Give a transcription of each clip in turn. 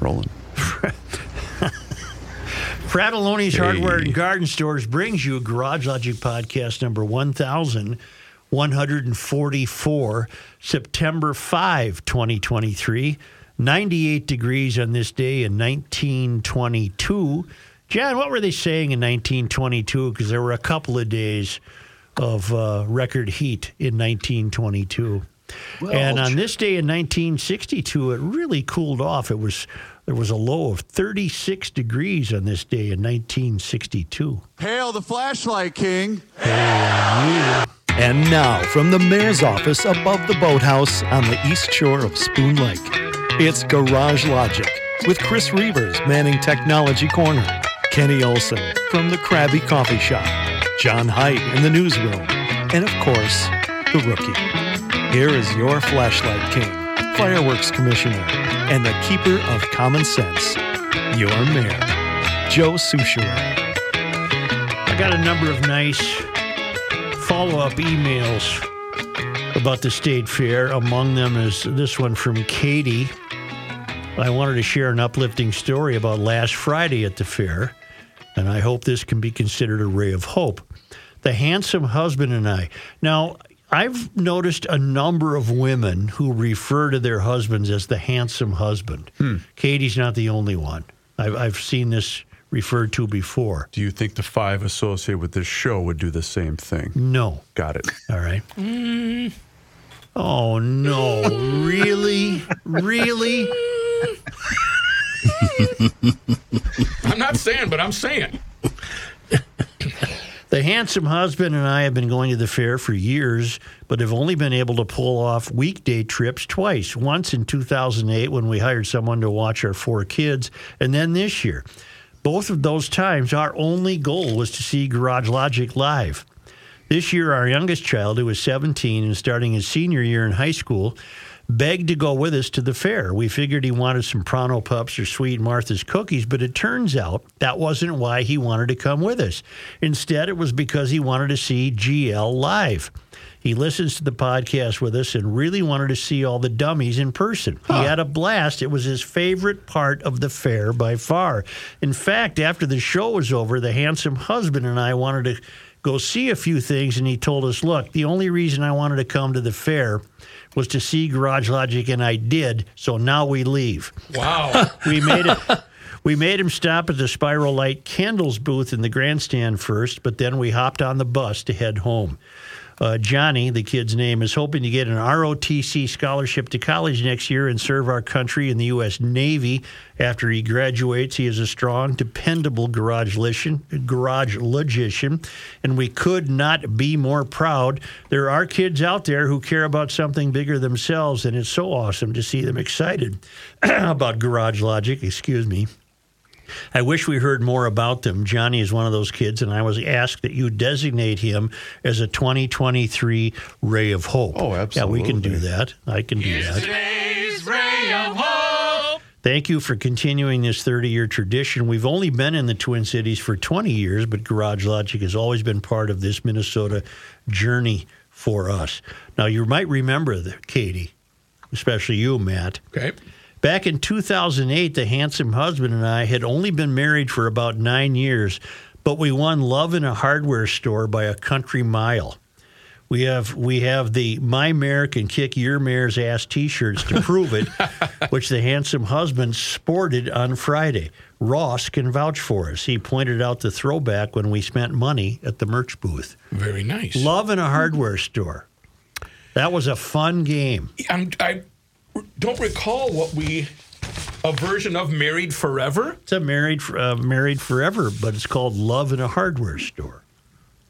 rolling. Frattallone's Hey. Hardware and Garden Stores brings you Garage Logic Podcast number 1144, September 5, 2023. 98 degrees on this day in 1922. John, what were they saying in 1922? Because there were a couple of days of uh, record heat in 1922. And on this day in 1962, it really cooled off. It was there was a low of 36 degrees on this day in 1962. Hail the flashlight king. And now, from the mayor's office above the boathouse on the east shore of Spoon Lake, it's Garage Logic with Chris Reuvers manning Technology Corner, Kenny Olson from the Krabby Coffee Shop, John Heidt in the newsroom, and of course, the rookie. Here is your flashlight king, fireworks commissioner, and the keeper of common sense, your mayor, Joe Soucheray. I got a number of nice follow up emails about the state fair. Among them is this one from Katie. I wanted to share an uplifting story about last Friday at the fair, and I hope this can be considered a ray of hope. The handsome husband and I. Now, I've noticed a number of women who refer to their husbands as the handsome husband. Hmm. Katie's not the only one. I've, I've seen this referred to before. Do you think the five associated with this show would do the same thing? No. Got it. All right. Mm. Oh no! really, really? I'm not saying, but I'm saying. The handsome husband and I have been going to the fair for years, but have only been able to pull off weekday trips twice. Once in 2008 when we hired someone to watch our four kids, and then this year. Both of those times, our only goal was to see Garage Logic live. This year, our youngest child, who was 17 and starting his senior year in high school, begged to go with us to the fair. We figured he wanted some Pronto Pups or Sweet Martha's cookies, but it turns out that wasn't why he wanted to come with us. Instead, it was because he wanted to see GL live. He listens to the podcast with us and really wanted to see all the dummies in person. He had a blast. It was his favorite part of the fair by far. In fact, after the show was over, the handsome husband and I wanted to go see a few things, and he told us, Look, the only reason I wanted to come to the fair was to see Garage Logic, and I did, so now we leave. Wow. We made it. We made him stop at the Spiral Light Candles booth in the grandstand first, but then we hopped on the bus to head home. Uh, Johnny, the kid's name, is hoping to get an ROTC scholarship to college next year and serve our country in the U.S. Navy. After he graduates, he is a strong, dependable garage logician, garage logician, and we could not be more proud. There are kids out there who care about something bigger themselves, and it's so awesome to see them excited about Garage Logic. Excuse me. I wish we heard more about them. Johnny is one of those kids, and I was asked that you designate him as a 2023 Ray of Hope. Oh, absolutely. Yeah, we can do that. I can do that. Today's ray of hope. Thank you for continuing this 30 year tradition. We've only been in the Twin Cities for 20 years, but Garage Logic has always been part of this Minnesota journey for us. Now, you might remember that, Katie, especially you, Matt. Okay. Back in 2008, the handsome husband and I had only been married for about nine years, but we won love in a hardware store by a country mile. We have we have the "My Mare Can Kick Your Mare's Ass" T-shirts to prove it, which the handsome husband sported on Friday. Ross can vouch for us. He pointed out the throwback when we spent money at the merch booth. Very nice. Love in a hardware store. That was a fun game. I'm, I don't recall what we a version of Married Forever It's a married uh, married forever, but it's called Love in a Hardware Store.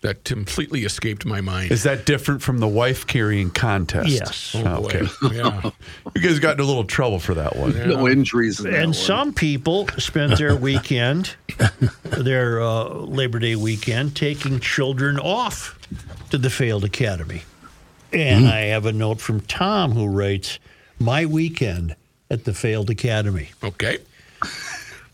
that completely escaped my mind. Is that different from the wife carrying contest? Yes. oh. Okay. Yeah. You guys got in a little trouble for that one. No injuries in that And one. some people spent their weekend, their uh, Labor Day weekend, taking children off to the failed academy. And I have a note from Tom who writes, "My weekend at the failed academy." Okay.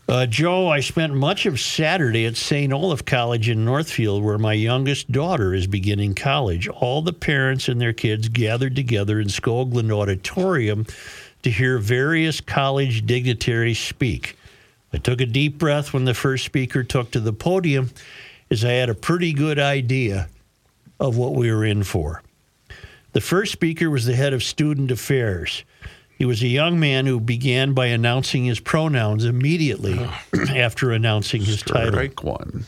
Uh, Joe, I spent much of Saturday at St. Olaf College in Northfield, where my youngest daughter is beginning college. All the parents and their kids gathered together in Skoglund Auditorium to hear various college dignitaries speak. I took a deep breath when the first speaker took to the podium, as I had a pretty good idea of what we were in for. The first speaker was the head of student affairs. He was a young man who began by announcing his pronouns immediately after announcing his title. Strike one.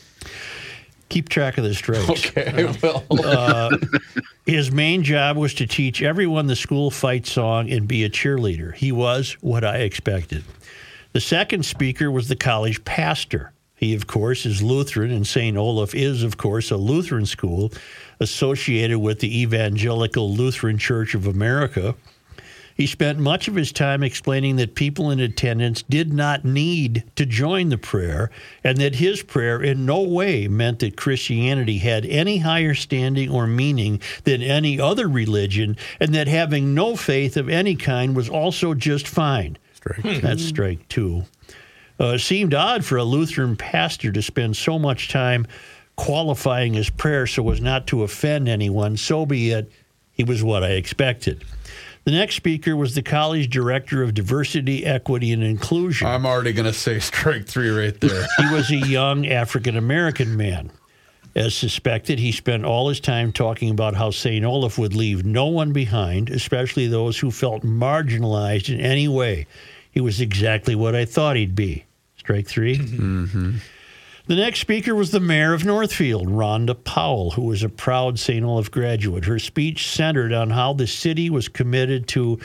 Keep track of the strikes. Okay, uh, well, His main job was to teach everyone the school fight song and be a cheerleader. He was what I expected. The second speaker was the college pastor. He, of course, is Lutheran, and St. Olaf is, of course, a Lutheran school associated with the Evangelical Lutheran Church of America. He spent much of his time explaining that people in attendance did not need to join the prayer, and that his prayer in no way meant that Christianity had any higher standing or meaning than any other religion, and that having no faith of any kind was also just fine. Strike. That's strike two. Uh, it seemed odd for a Lutheran pastor to spend so much time qualifying his prayer so as not to offend anyone. So be it. He was what I expected. The next speaker was the college director of diversity, equity, and inclusion. I'm already going to say strike three right there. He was a young African American man. As suspected, he spent all his time talking about how St. Olaf would leave no one behind, especially those who felt marginalized in any way. He was exactly what I thought he'd be. Strike 3 mm-hmm. The next speaker was the mayor of Northfield, Rhonda Pownell, who was a proud St. Olaf graduate. Her speech centered on how the city was committed to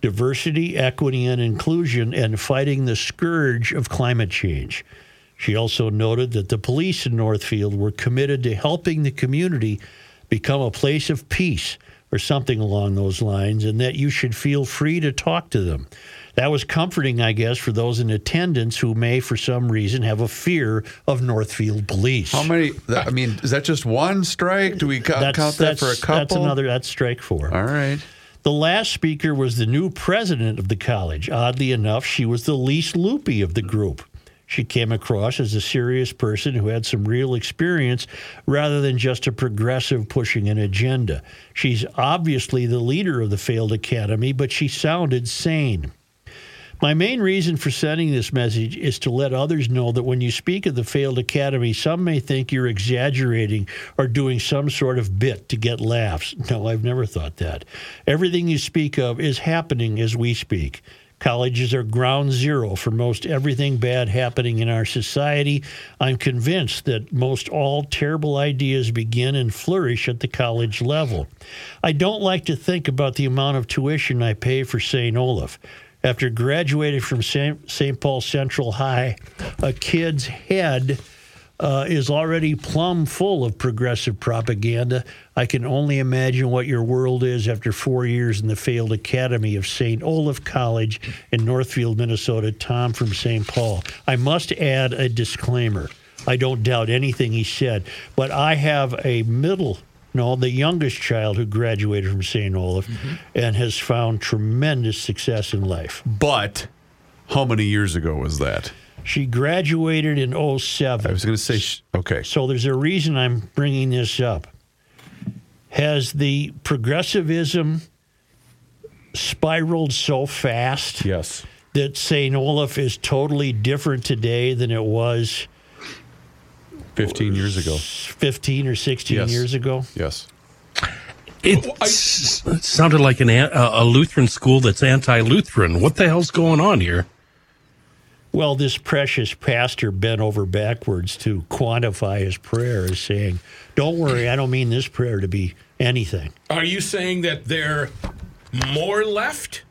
diversity, equity, and inclusion and fighting the scourge of climate change. She also noted that the police in Northfield were committed to helping the community become a place of peace or something along those lines, and that you should feel free to talk to them. That was comforting, I guess, for those in attendance who may, for some reason, have a fear of Northfield police. How many? I mean, is that just one strike? Do we That's, count that for a couple? That's another. That's strike four. All right. The last speaker was the new president of the college. Oddly enough, she was the least loopy of the group. She came across as a serious person who had some real experience rather than just a progressive pushing an agenda. She's obviously the leader of the failed academy, but she sounded sane. My main reason for sending this message is to let others know that when you speak of the failed academy, some may think you're exaggerating or doing some sort of bit to get laughs. No, I've never thought that. Everything you speak of is happening as we speak. Colleges are ground zero for most everything bad happening in our society. I'm convinced that most all terrible ideas begin and flourish at the college level. I don't like to think about the amount of tuition I pay for St. Olaf. After graduating from St. Paul Central High, a kid's head uh, is already plumb full of progressive propaganda. I can only imagine what your world is after four years in the failed academy of St. Olaf College in Northfield, Minnesota. Tom from St. Paul. I must add a disclaimer. I don't doubt anything he said, but I have a middle, the youngest child who graduated from St. Olaf mm-hmm. and has found tremendous success in life. But how many years ago was that? She graduated in 07. I was going to say, okay. So there's a reason I'm bringing this up. Has the progressivism spiraled so fast Yes. that St. Olaf is totally different today than it was 15 years ago. 15 or 16 Yes. years ago? Yes. It oh, s- sounded like an, a, uh, a Lutheran school that's anti-Lutheran. What the hell's going on here? Well, this precious pastor bent over backwards to quantify his prayer as saying, Don't worry, I don't mean this prayer to be anything. are you saying that they're more left?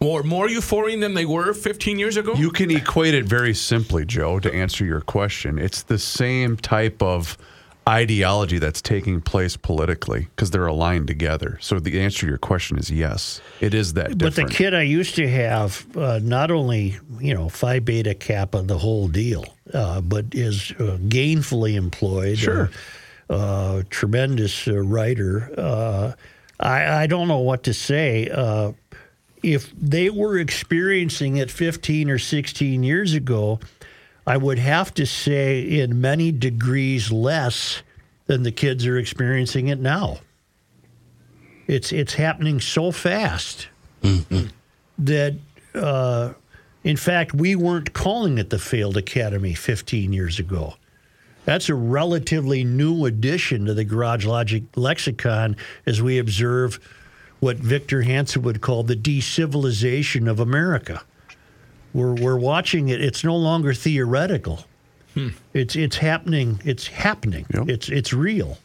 Or more euphorian than they were 15 years ago? You can equate it very simply, Joe, to answer your question. It's the same type of ideology that's taking place politically because they're aligned together. So the answer to your question is yes. It is that But the kid I used to have, uh, not only you know Phi Beta Kappa, the whole deal, uh, but is uh, gainfully employed. Sure. Uh, tremendous uh, writer. Uh, I, I don't know what to say. If they were experiencing it 15 or 16 years ago, I would have to say in many degrees less than the kids are experiencing it now. It's it's happening so fast. that, uh, in fact, we weren't calling it the failed academy 15 years ago. That's a relatively new addition to the Garage Logic lexicon as we observe what Victor Hansen would call the decivilization of America. We're, we're watching it. It's no longer theoretical. It's it's happening. It's happening. Yep. It's it's real.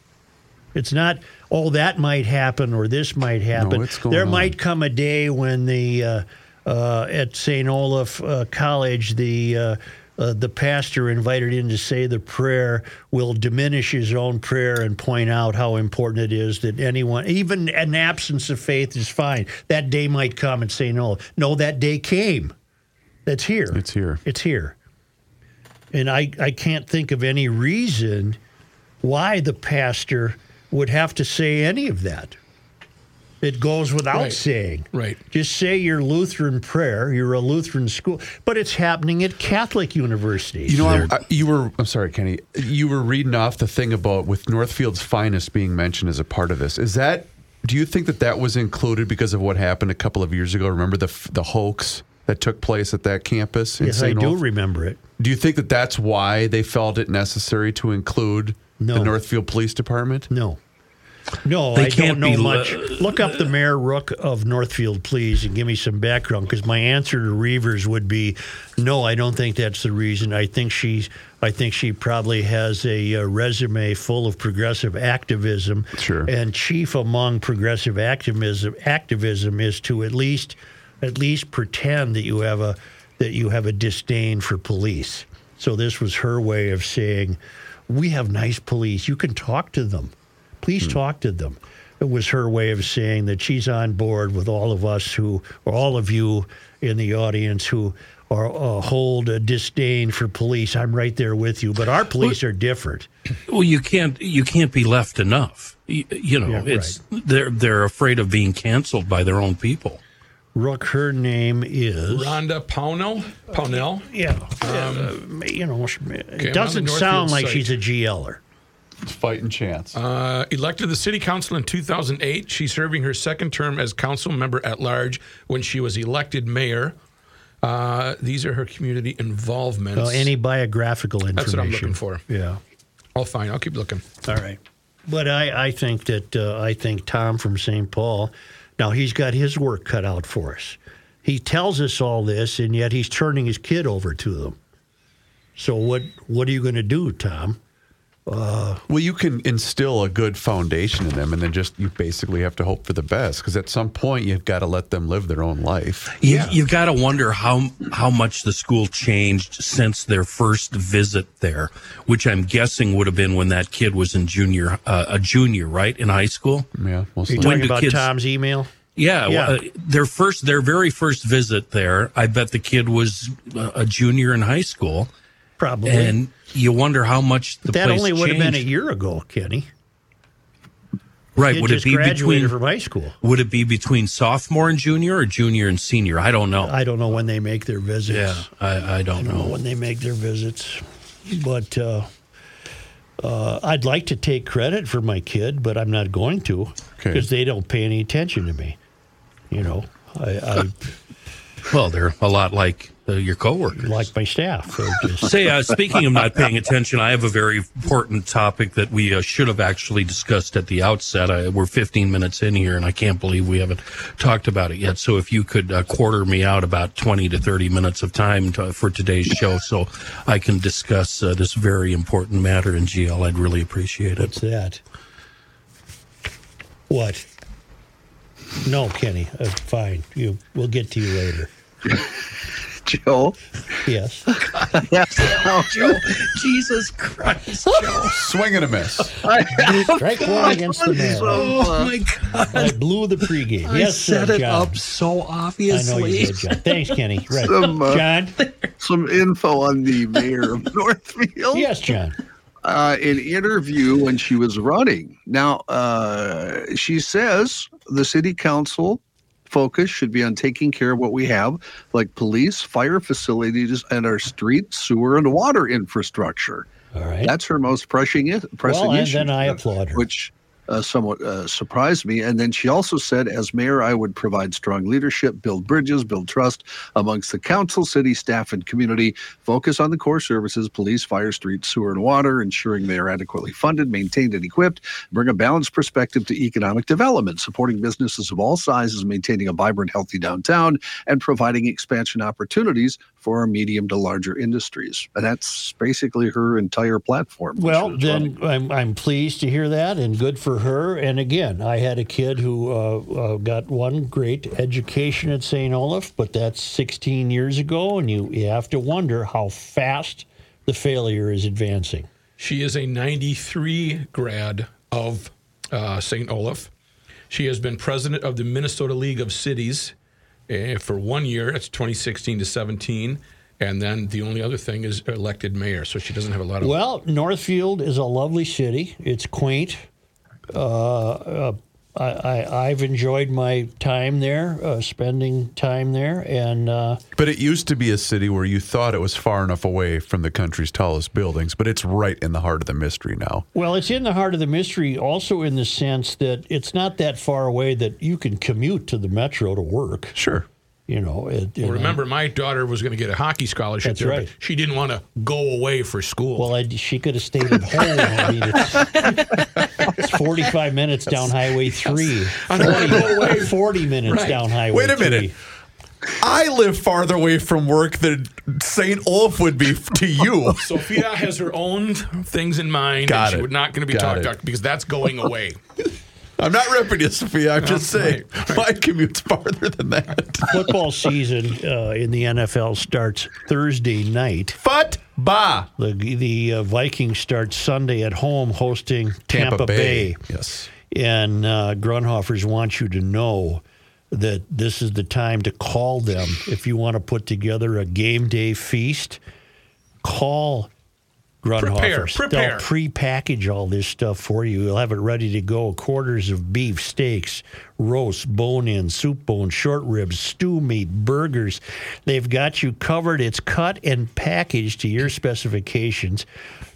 It's not. Oh, that might happen or this might happen. going there on. might come a day when the uh, uh, at St. Olaf uh, College the uh, the pastor invited in to say the prayer will diminish his own prayer and point out how important it is that anyone, even an absence of faith, is fine. That day might come and say no. No, that day came. That's here. It's here. It's here. And I, I can't think of any reason why the pastor would have to say any of that. It goes without Right. saying. Right. Just say your Lutheran prayer. You're a Lutheran school, but it's happening at Catholic universities. You know, I, I, you were. I'm sorry, Kenny. You were reading off the thing about with Northfield's finest being mentioned as a part of this. Is that? Do you think that that was included because of what happened a couple of years ago? Remember the the hoax that took place at that campus in yes, I St. do Olaf? remember it. Do you think that that's why they felt it necessary to include No. the Northfield Police Department? No. No, They I don't know much. li- Look up the Mayor Rook of Northfield, please, and give me some background. Because my answer to Reuvers would be, no, I don't think that's the reason. I think she's, I think she probably has a, uh resume full of progressive activism. Sure. And chief among progressive activism, activism is to at least, at least pretend that you have a, that you have a disdain for police. So this was her way of saying, we have nice police. You can talk to them. Please talk to them. It was her way of saying that she's on board with all of us who, or all of you in the audience who are, uh, hold a disdain for police. I'm right there with you, but our police are different. Well, you can't you can't be left enough. You, you know, Yeah, it's they're they're afraid of being canceled by their own people. Rook, her name is. Rhonda Pownell. Pownell. Yeah, uh, you know, it I'm on the doesn't sound like site. she's a GLer. It's fighting chance. Uh, elected to the city council in 2008. She's serving her second term as council member at large when she was elected mayor. Uh, these are her community involvements. Well, any biographical information. That's what I'm looking for. Yeah. I'll find. I'll keep looking. All right. But I, I think that uh, I think Tom from St. Paul, now he's got his work cut out for us. He tells us all this, and yet he's turning his kid over to them. So what what are you going to do, Tom? Well, you can instill a good foundation in them, and then just you basically have to hope for the best. Because at some point, you've got to let them live their own life. You, you got to wonder how how much the school changed since their first visit there, which I'm guessing would have been when that kid was in junior, uh, a junior, right, in high school. Yeah, most Are you likely. When talking do about kids- Tom's email? Yeah, Yeah. well, uh, their first, their very first visit there, I bet the kid was uh, a junior in high school, Probably. and you wonder how much the that place only would have been a year ago, Kenny. right? Would it be between? from high school. Would it be between sophomore and junior, or junior and senior? I don't know. I don't know when they make their visits. yeah, I, I don't I don't know know. when they make their visits, but uh, uh, I'd like to take credit for my kid, but I'm not going to Okay. because they don't pay any attention to me. You know, I, I Well, they're a lot like uh, your coworkers. like my staff. They're just- Say, uh, speaking of not paying attention, I have a very important topic that we uh, should have actually discussed at the outset. I, we're 15 minutes in here, and I can't believe we haven't talked about it yet. So, if you could uh, quarter me out about 20 to 30 minutes of time to, for today's show, so I can discuss uh, this very important matter in GL, I'd really appreciate it. What's that? What? No, Kenny. Uh, fine. You. We'll get to you later. Joe. Yes. Yes. Joe, Jesus Christ, Joe! Swing and a miss. I, Strike one against the man. Oh my God! I blew the pregame. I yes, set uh, it John. up so I know you did, John. Thanks, Kenny. Right, Some, uh, John. Some info on the mayor of Northfield. Yes, John. uh, an interview when she was running. Now, uh, she says the city council focus should be on taking care of what we have, like police, fire facilities, and our street, sewer, and water infrastructure. All right. That's her most pressing, pressing Well, and issue. then I applaud her. Which uh, somewhat uh, surprised me. And then she also said, as mayor, I would provide strong leadership, build bridges, build trust amongst the council, city staff, and community, focus on the core services police, fire, street, sewer, and water, ensuring they are adequately funded, maintained, and equipped, bring a balanced perspective to economic development, supporting businesses of all sizes, maintaining a vibrant, healthy downtown, and providing expansion opportunities for our medium to larger industries. And that's basically her entire platform. Well, then. I'm, I'm pleased to hear that and good for her. And again, I had a kid who uh, uh, got one great education at St. Olaf, but that's 16 years ago. And you, you have to wonder how fast the failure is advancing. She is a 93 grad of uh, St. Olaf. She has been president of the Minnesota League of Cities uh, for one year. That's 2016 to 17. And then the only other thing is elected mayor. So she doesn't have a lot of. Well, Northfield is a lovely city. It's quaint. Uh, uh, I, I've enjoyed my time there, uh, spending time there, and uh, But it used to be a city where you thought it was far enough away from the country's tallest buildings, but it's right in the heart of the mystery now. well, it's in the heart of the mystery. Also, in the sense that it's not that far away that you can commute to the metro to work. Sure. You know, it, Well, know. remember, my daughter was going to get a hockey scholarship That's there, right. but she didn't want to go away for school. Well, I, she could have stayed at home. I mean, it's, it's 45 minutes down Highway 3. I don't want to go away. 40 minutes Right. down Highway Wait a 3. minute. I live farther away from work than St. Olaf would be to you. Sophia has her own things in mind. Got and she it. would not going to be Got talked about because that's going away. I'm not ripping you, Sophia. I'm just saying right, my commute's farther than that. Football season uh, in the NFL starts Thursday night. But ba The the uh, Vikings start Sunday at home hosting Tampa, Bay. Yes. And uh, Grundhofers want you to know that this is the time to call them if you want to put together a game day feast. Call Grundhofers. Prepare, They'll prepare. pre-package all this stuff for you. You'll have it ready to go. Quarters of beef, steaks, roast, bone-in, soup bone, short ribs, stew meat, burgers. They've got you covered. It's cut and packaged to your specifications.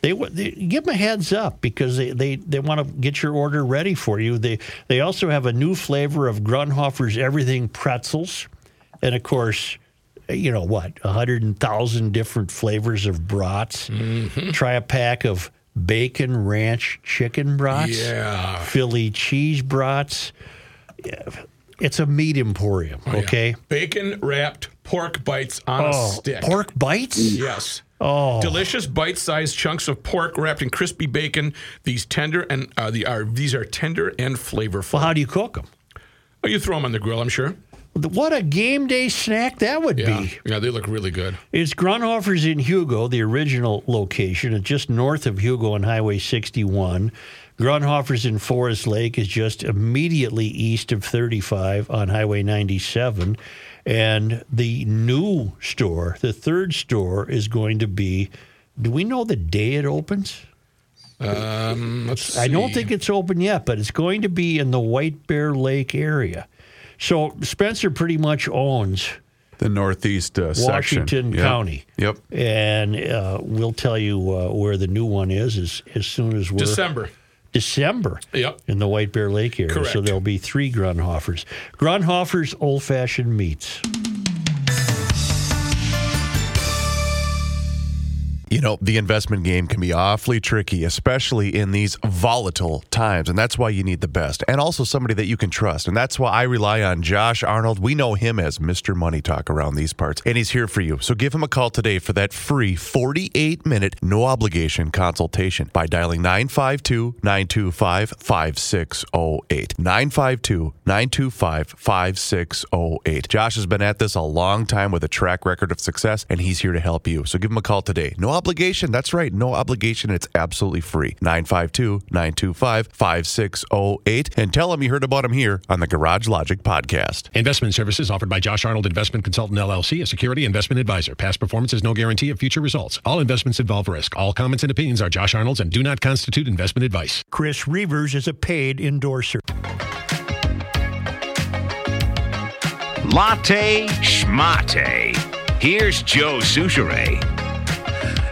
They, they give them a heads up because they, they, they want to get your order ready for you. They they also have a new flavor of Grundhofer's everything pretzels, and of course you know what, a hundred and thousand different flavors of brats. Mm-hmm. Try a pack of bacon ranch chicken brats. Yeah. Philly cheese brats. It's a meat emporium, okay? Bacon wrapped pork bites on a Oh, stick. pork bites? Yes. Oh. Delicious bite-sized chunks of pork wrapped in crispy bacon. These tender and uh, the are these are tender and flavorful. Well, how do you cook them? Oh, you throw them on the grill, I'm sure. What a game day snack that would Yeah, be. yeah, they look really good. It's Grundhofer's in Hugo, the original location. It's just north of Hugo on Highway 61. Grundhofer's in Forest Lake is just immediately east of 35 on Highway 97. And the new store, the third store, is going to be. Do we know the day it opens? Um, I don't think it's open yet, but it's going to be in the White Bear Lake area. So Spencer pretty much owns The northeast uh. Washington Yep. County. Yep. and uh, we'll tell you uh, where the new one is as, as soon as we're December. December Yep. in the White Bear Lake area. So there'll be three Grundhofers. Grundhofer's Old Fashioned Meats. You know, the investment game can be awfully tricky, especially in these volatile times. And that's why you need the best and also somebody that you can trust. And that's why I rely on Josh Arnold. We know him as Mr. Money Talk around these parts, and he's here for you. So give him a call today for that free 48 minute, no obligation consultation by dialing 952 925 5608. 952 925 5608. Josh has been at this a long time with a track record of success, and he's here to help you. So give him a call today. No obligation. That's right. No obligation. It's absolutely free. 952 925 5608. And tell them you heard about him here on the Garage Logic podcast. Investment services offered by Josh Arnold Investment Consultant LLC, a security investment advisor. Past performance is no guarantee of future results. All investments involve risk. All comments and opinions are Josh Arnold's and do not constitute investment advice. Chris Reuvers is a paid endorser. Latte schmate. Here's Joe Soucheray.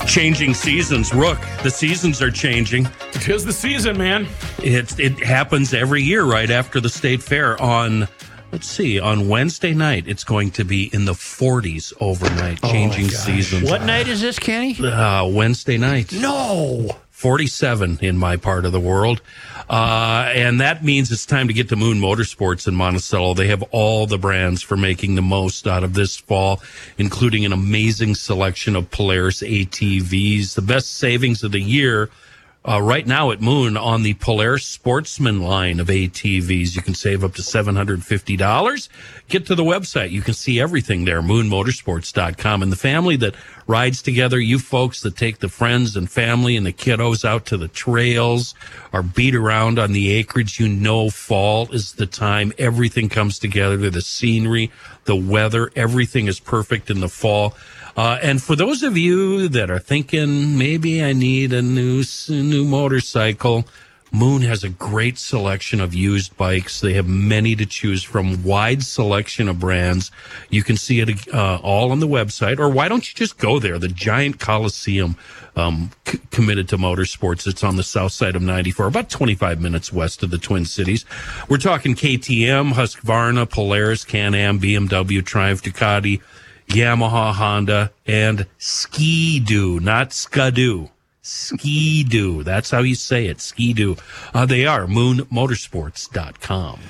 Changing seasons. Rook, the seasons are changing. Tis the season, man. It, it happens every year right after the state fair on, let's see, on Wednesday night. It's going to be in the 40s overnight. Changing seasons. What night is this, Kenny? Uh, Wednesday night. No. 47 in my part of the world. Uh, and that means it's time to get to Moon Motorsports in Monticello. They have all the brands for making the most out of this fall, including an amazing selection of Polaris ATVs, the best savings of the year. Uh, right now at Moon on the Polaris Sportsman line of ATVs, you can save up to $750. Get to the website. You can see everything there, moonmotorsports.com. And the family that rides together, you folks that take the friends and family and the kiddos out to the trails or beat around on the acreage, you know fall is the time. Everything comes together. The scenery, the weather, everything is perfect in the fall. Uh, and for those of you that are thinking maybe I need a new new motorcycle, Moon has a great selection of used bikes. They have many to choose from, wide selection of brands. You can see it uh, all on the website, or why don't you just go there? The giant Coliseum um, c- committed to motorsports. It's on the south side of 94, about 25 minutes west of the Twin Cities. We're talking KTM, Husqvarna, Polaris, Can-Am, BMW, Triumph, Ducati, Yamaha, Honda, and Ski-Doo, not Skidoo. Ski-Doo. That's how you say it, Ski-Doo. Uh, they are moonmotorsports.com.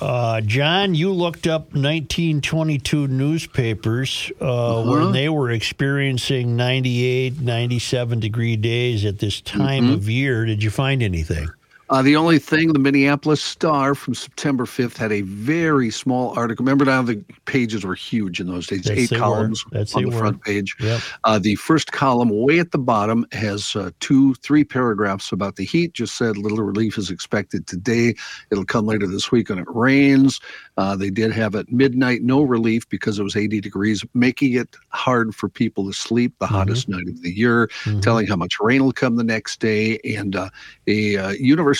Uh, John, you looked up 1922 newspapers uh, when they were experiencing 98, 97 degree days at this time of year. Did you find anything? Uh, the only thing, the Minneapolis Star from September 5th had a very small article. Remember now the pages were huge in those days, Yes, eight columns on the were. front page. Yep. Uh, the first column, way at the bottom, has uh, two, three paragraphs about the heat. Just said little relief is expected today. It'll come later this week when it rains. Uh, they did have at midnight no relief because it was 80 degrees, making it hard for people to sleep. The hottest night of the year. Telling how much rain will come the next day, and uh, a uh,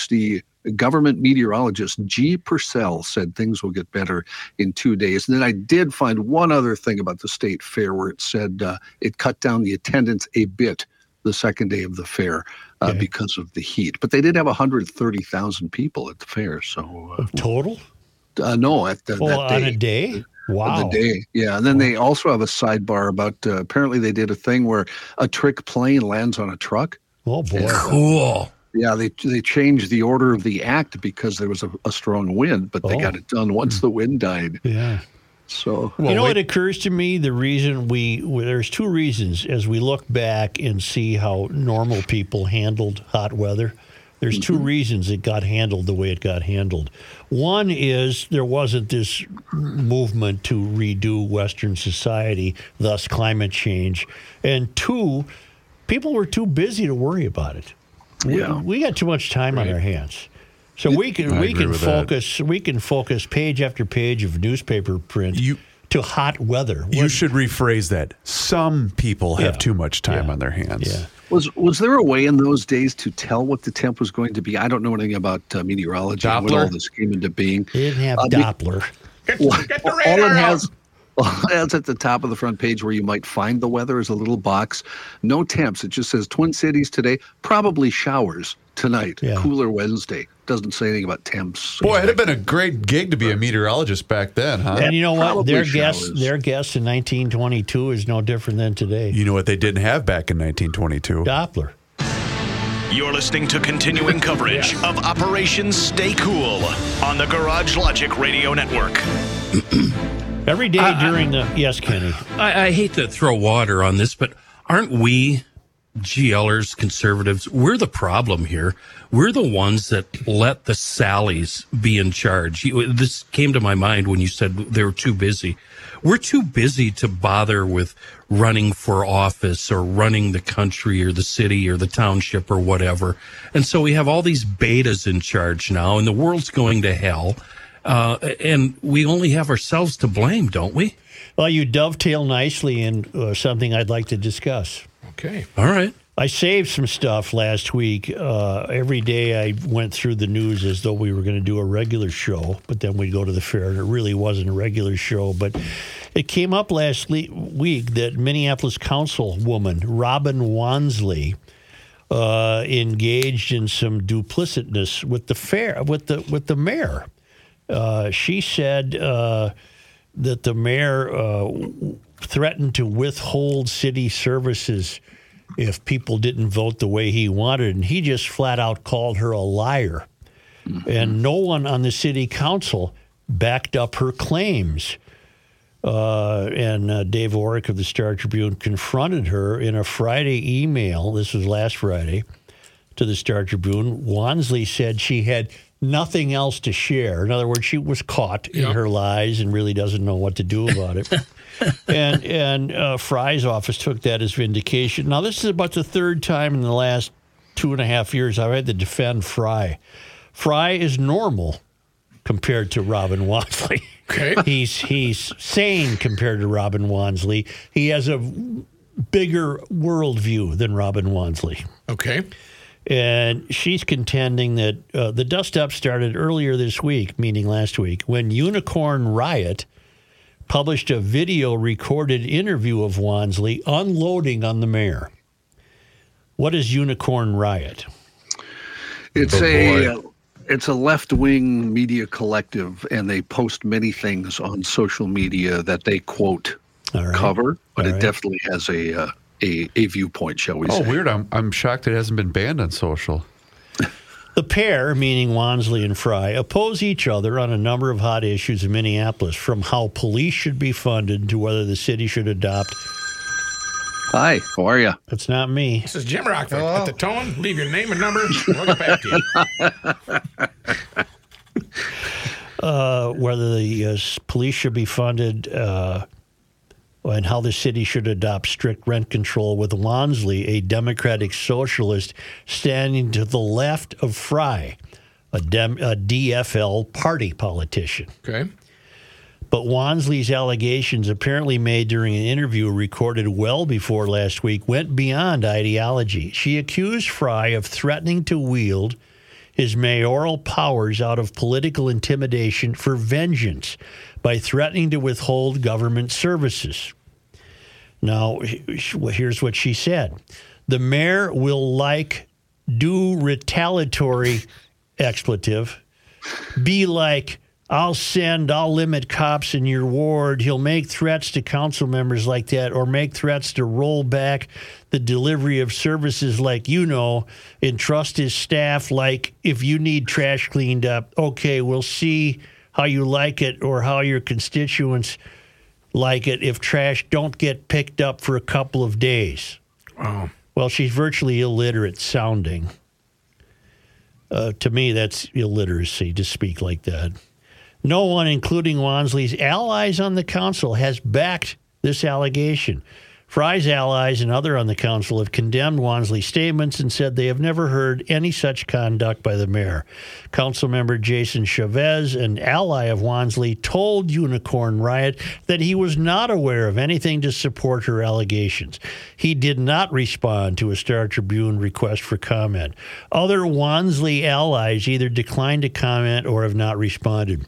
university government meteorologist G. Purcell said things will get better in two days. And then I did find one other thing about the state fair where it said uh, it cut down the attendance a bit the second day of the fair uh, Okay. because of the heat. But they did have 130,000 people at the fair. So, uh, Total? uh, no, at the, that on day. a day? Wow. The day, yeah, and then they also have a sidebar about. Uh, apparently, they did a thing where a trick plane lands on a truck. Oh, boy. Cool. Yeah, they they changed the order of the act because there was a, a strong wind, but they Oh. got it done once hmm. the wind died. Yeah. So you know what occurs to me? The reason we, well, there's two reasons as we look back and see how normal people handled hot weather. There's two mm-hmm. reasons it got handled the way it got handled. One is there wasn't this movement to redo Western society, thus climate change. And two, people were too busy to worry about it. We, Yeah. we got too much time on our hands. So we can I we can with that. focus we can focus page after page of newspaper print You- to hot weather. You should rephrase that. Some people have Yeah. too much time Yeah. on their hands. Yeah. was was there a way in those days to tell what the temp was going to be? I don't know anything about uh, meteorology and when Doppler? all this came into being. They didn't have Uh, Doppler. Well, Get the all radar it out. has, all it at the top of the front page where you might find the weather is a little box. No temps. It just says Twin Cities today, probably showers tonight. Yeah. Cooler Wednesday. Doesn't say anything about temps. Boy, it'd have been a great gig to be a meteorologist back then, huh? and you know what? probably Their guess their guess in 1922 is no different than today. You know what they didn't have back in 1922? Doppler. You're listening to continuing coverage of Operation Stay Cool on the Garage Logic Radio Network. Every day during the yes, Kenny. I, I hate to throw water on this, but aren't we GLers, conservatives, we're the problem here. We're the ones that let the Sallies be in charge. You, this came to my mind when you said they were too busy. We're too busy to bother with running for office or running the country or the city or the township or whatever. And so we have all these betas in charge now, and the world's going to hell. Uh, and we only have ourselves to blame, don't we? Well, you dovetail nicely in uh, something I'd like to discuss. Okay. All right. I saved some stuff last week. Uh, every day I went through the news as though we were going to do a regular show, but then we'd go to the fair, and it really wasn't a regular show. But it came up last le- week that Minneapolis councilwoman Robin Wonsley uh, engaged in some duplicitousness with the fair with the with the mayor. Uh, she said uh, that the mayor uh, threatened to withhold city services if people didn't vote the way he wanted, and he just flat out called her a liar. And no one on the city council backed up her claims. Uh, and uh, Dave Orrick of the Star Tribune confronted her in a Friday email. This was last Friday to the Star Tribune. Wonsley said she had nothing else to share. In other words, she was caught in her lies and really doesn't know what to do about it. and and uh, Frey's office took that as vindication. Now, this is about the third time in the last two and a half years I've had to defend Frey. Frey is normal compared to Robin Wonsley. Okay. he's he's sane compared to Robin Wonsley. He has a bigger worldview than Robin Wonsley. Okay. And she's contending that uh, the dust up started earlier this week, meaning last week, when Unicorn Riot published a video recorded interview of Wonsley unloading on the mayor. What is Unicorn Riot? It's a boy. uh, it's a left wing media collective, and they post many things on social media that they quote All right. cover, but All it right. definitely has a, uh, a a viewpoint, shall we Oh, say? weird. I'm, I'm shocked it hasn't been banned on social. The pair, meaning Wonsley and Frey, oppose each other on a number of hot issues in Minneapolis, from how police should be funded to whether the city should adopt. Hi, how are you? That's not me. This is Jim Rock at the tone. Leave your name and number. We'll get back to you. uh, whether the uh, police should be funded uh, and how the city should adopt strict rent control, with Wonsley, a Democratic socialist, standing to the left of Frey, a, Dem- a DFL party politician. Okay. But Wonsley's allegations, apparently made during an interview recorded well before last week, went beyond ideology. She accused Frey of threatening to wield his mayoral powers out of political intimidation for vengeance by threatening to withhold government services. Now, here's what she said The mayor will like do retaliatory expletive be like, I'll send, I'll limit cops in your ward. He'll make threats to council members like that, or make threats to roll back the delivery of services like you know, entrust his staff like if you need trash cleaned up, okay, we'll see how you like it or how your constituents like it if trash don't get picked up for a couple of days. Wow. Well, she's virtually illiterate sounding. Uh, to me, that's illiteracy to speak like that. No one, including Wonsley's allies on the council, has backed this allegation. Frey's allies and other on the council have condemned Wonsley's statements and said they have never heard any such conduct by the mayor. Council member Jason Chavez, an ally of Wonsley, told Unicorn Riot that he was not aware of anything to support her allegations. He did not respond to a Star Tribune request for comment. Other Wonsley allies either declined to comment or have not responded.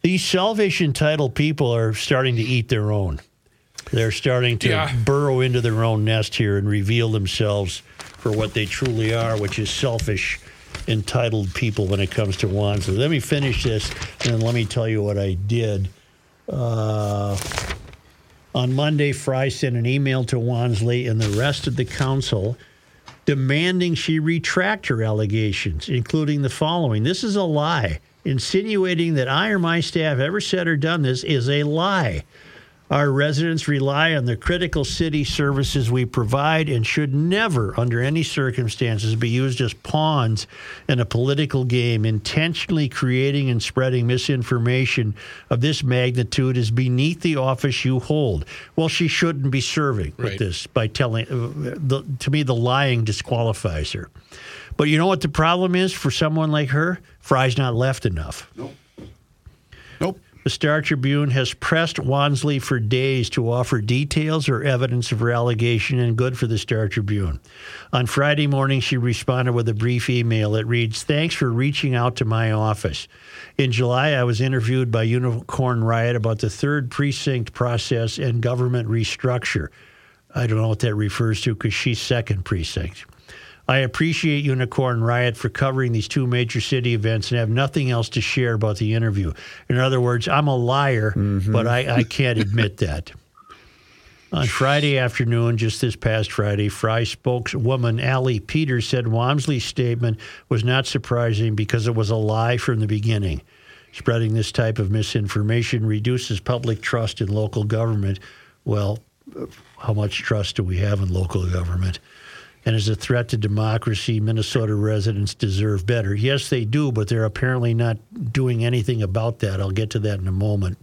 These selfish, entitled people are starting to eat their own. They're starting to Yeah. burrow into their own nest here and reveal themselves for what they truly are, which is selfish, entitled people when it comes to Wonsley. Let me finish this, and then let me tell you what I did. Uh, on Monday, Frey sent an email to Wonsley and the rest of the council demanding she retract her allegations, including the following This is a lie. Insinuating that I or my staff ever said or done this is a lie. Our residents rely on the critical city services we provide and should never, under any circumstances, be used as pawns in a political game. Intentionally creating and spreading misinformation of this magnitude is beneath the office you hold. Well, she shouldn't be serving with this by telling. Uh, the, to me, the lying disqualifies her. But you know what the problem is for someone like her? Frey's not left enough. Nope. The Star Tribune has pressed Wonsley for days to offer details or evidence of her allegation, and good for the Star Tribune. On Friday morning, she responded with a brief email It reads Thanks for reaching out to my office. In July, I was interviewed by Unicorn Riot about the third precinct process and government restructure. I don't know what that refers to because she's second precinct. I appreciate Unicorn Riot for covering these two major city events and have nothing else to share about the interview. In other words, I'm a liar, mm-hmm. but I, I can't admit that. On Friday afternoon, just this past Friday, Frey spokeswoman Allie Peters said Wonsley's statement was not surprising because it was a lie from the beginning. Spreading this type of misinformation reduces public trust in local government. Well, how much trust do we have in local government? And is a threat to democracy. Minnesota residents deserve better. Yes, they do, but they're apparently not doing anything about that. I'll get to that in a moment.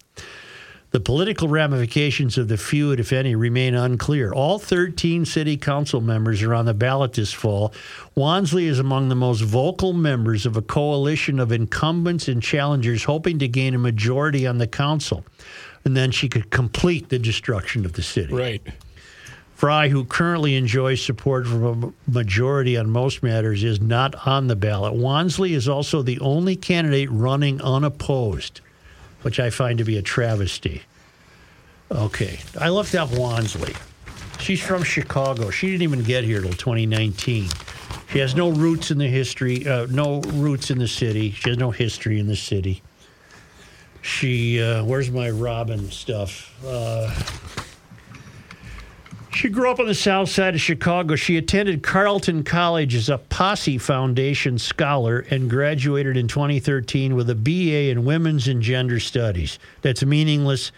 The political ramifications of the feud, if any, remain unclear. All 13 city council members are on the ballot this fall. Wonsley is among the most vocal members of a coalition of incumbents and challengers hoping to gain a majority on the council. And then she could complete the destruction of the city. Right. Frey, who currently enjoys support from a majority on most matters, is not on the ballot. Wonsley is also the only candidate running unopposed, which I find to be a travesty. Okay, I looked up Wonsley. She's from Chicago. She didn't even get here till 2019. She has no roots in the history, uh, no roots in the city. She has no history in the city. She, uh, where's my Robin stuff? Uh, she grew up on the south side of Chicago. She attended Carleton College as a Posse Foundation scholar and graduated in 2013 with a BA in Women's and Gender Studies. That's meaningless.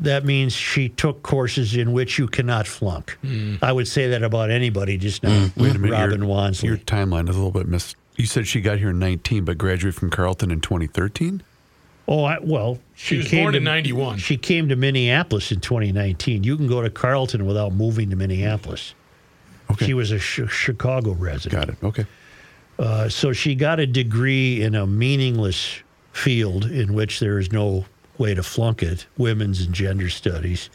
That means she took courses in which you cannot flunk. Hmm. I would say that about anybody, just not hmm. Wait a minute. Robin your, Wonsley. Your timeline is a little bit missed. You said she got here in 19, but graduated from Carleton in 2013? Oh, I, well, She was came born to, in 91. She came to Minneapolis in 2019. You can go to Carleton without moving to Minneapolis. Okay. She was a Ch- Chicago resident. Got it. Okay. Uh, so she got a degree in a meaningless field in which there is no way to flunk it women's and gender studies.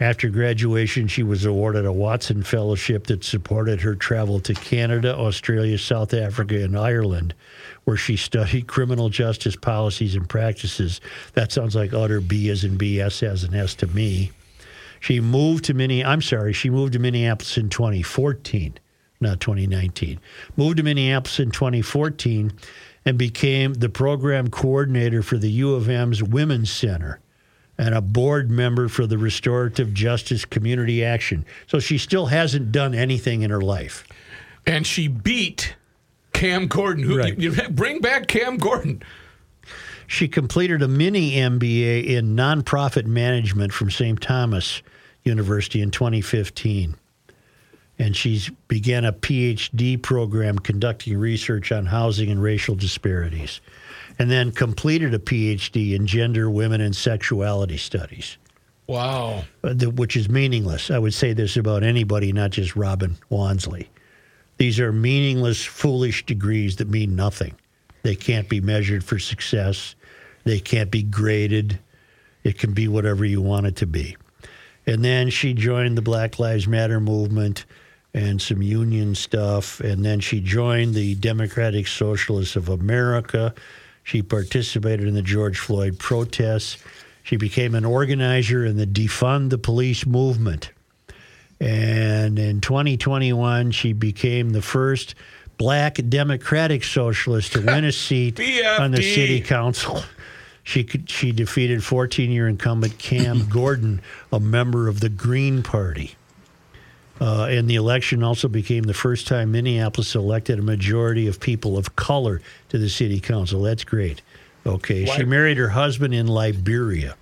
After graduation, she was awarded a Watson Fellowship that supported her travel to Canada, Australia, South Africa, and Ireland, where she studied criminal justice policies and practices. That sounds like utter B as in BS as an S to me. She moved to Minne. I'm sorry, she moved to Minneapolis in 2014, not 2019. Moved to Minneapolis in 2014 and became the program coordinator for the U of M's Women's Center and a board member for the Restorative Justice Community Action. So she still hasn't done anything in her life. And she beat Cam Gordon. Who Right. you, you bring back Cam Gordon? She completed a mini MBA in nonprofit management from St. Thomas University in 2015. And she's began a PhD program conducting research on housing and racial disparities. And then completed a PhD in gender, women, and sexuality studies, Wow. uh, which is meaningless. I would say this about anybody, not just Robin Wonsley. These are meaningless, foolish degrees that mean nothing. They can't be measured for success. They can't be graded. It can be whatever you want it to be. And then she joined the Black Lives Matter movement and some union stuff. And then she joined the Democratic Socialists of America. She participated in the George Floyd protests. She became an organizer in the Defund the Police movement. And in 2021, she became the first black Democratic Socialist to win a seat on the city council. She could, she defeated 14-year incumbent Cam Gordon, a member of the Green Party. Uh, and the election also became the first time Minneapolis elected a majority of people of color to the city council. That's great. Okay. She married her husband in Liberia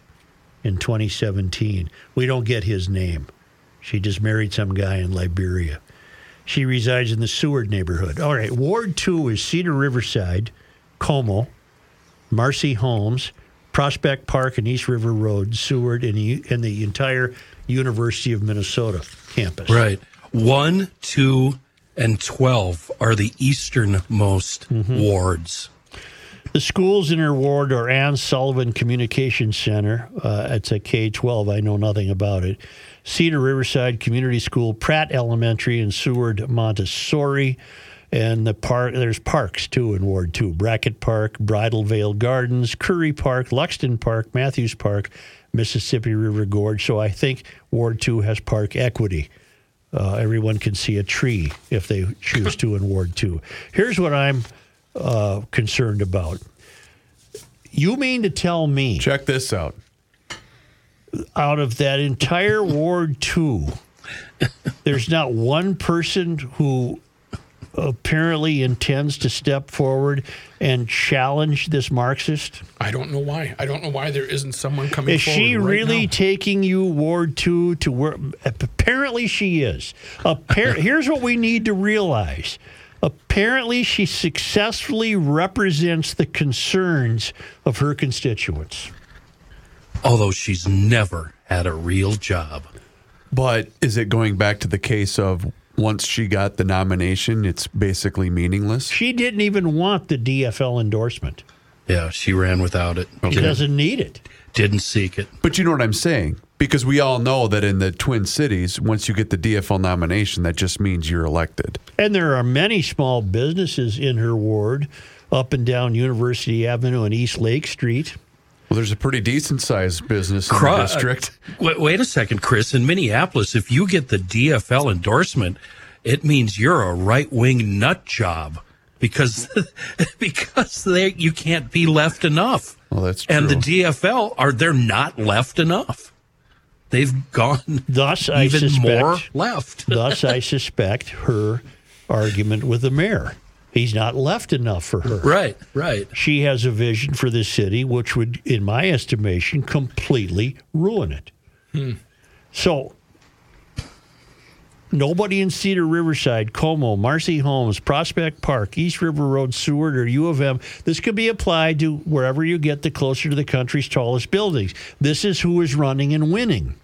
in 2017. We don't get his name. She just married some guy in Liberia. She resides in the Seward neighborhood. All right. Ward 2 is Cedar Riverside, Como, Marcy Holmes, Prospect Park and East River Road, Seward, and the, and the entire University of Minnesota campus. Right. One, two, and 12 are the easternmost Mm-hmm. wards. The schools in her ward are Anne Sullivan Communication Center. Uh, it's a K 12. I know nothing about it. Cedar Riverside Community School, Pratt Elementary, and Seward Montessori. And the park, there's parks too in Ward 2 Brackett Park, Bridal Veil Gardens, Currie Park, Luxton Park, Matthews Park, Mississippi River Gorge. So I think Ward 2 has park equity. Uh, everyone can see a tree if they choose to in Ward 2. Here's what I'm uh, concerned about. You mean to tell me, Check this out. Out of that entire Ward 2, there's not one person who apparently intends to step forward and challenge this Marxist? I don't know why. I don't know why there isn't someone coming Is she right really now. taking you Ward 2 to where apparently she is. Appar- here's what we need to realize. Apparently she successfully represents the concerns of her constituents. Although she's never had a real job. But is it going back to the case of once she got the nomination, it's basically meaningless? She didn't even want the DFL endorsement. Yeah, she ran without it. She doesn't need it. Didn't seek it. But you know what I'm saying? Because we all know that in the Twin Cities, once you get the DFL nomination, that just means you're elected. And there are many small businesses in her ward up and down University Avenue and East Lake Street. Well, there's a pretty decent sized business in Cro- the district. Uh, wait, wait a second, Chris. In Minneapolis, if you get the DFL endorsement, it means you're a right wing nut job because because they, you can't be left enough. Well, that's And the. DFL are they're not left enough. They've gone Thus, I even suspect, more left. thus, I suspect her argument with the mayor. He's not left enough for her. right, right. She has a vision for this city, which would, in my estimation, completely ruin it. Hmm. So, nobody in Cedar Riverside, Como, Marcy Holmes, Prospect Park, East River Road, Seward, or U of M, this could be applied to wherever you get the closer to the country's tallest buildings. This is who is running and winning.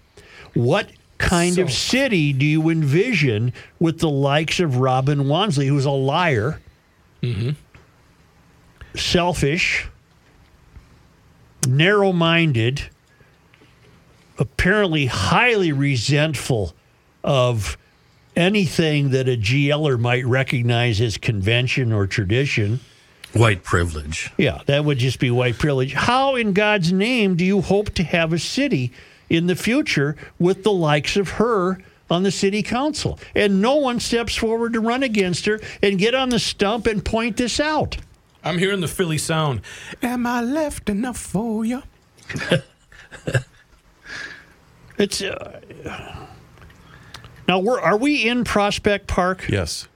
What kind of city do you envision with the likes of Robin Wonsley, who's a liar, Mm-hmm. selfish, narrow minded, apparently highly resentful of anything that a GLer might recognize as convention or tradition. White privilege. Yeah, that would just be white privilege. How, in God's name, do you hope to have a city in the future with the likes of her on the city council? And no one steps forward to run against her and get on the stump and point this out. I'm hearing the Philly sound. Am I left enough for you? It's uh, now we're are we in Prospect Park? Yes.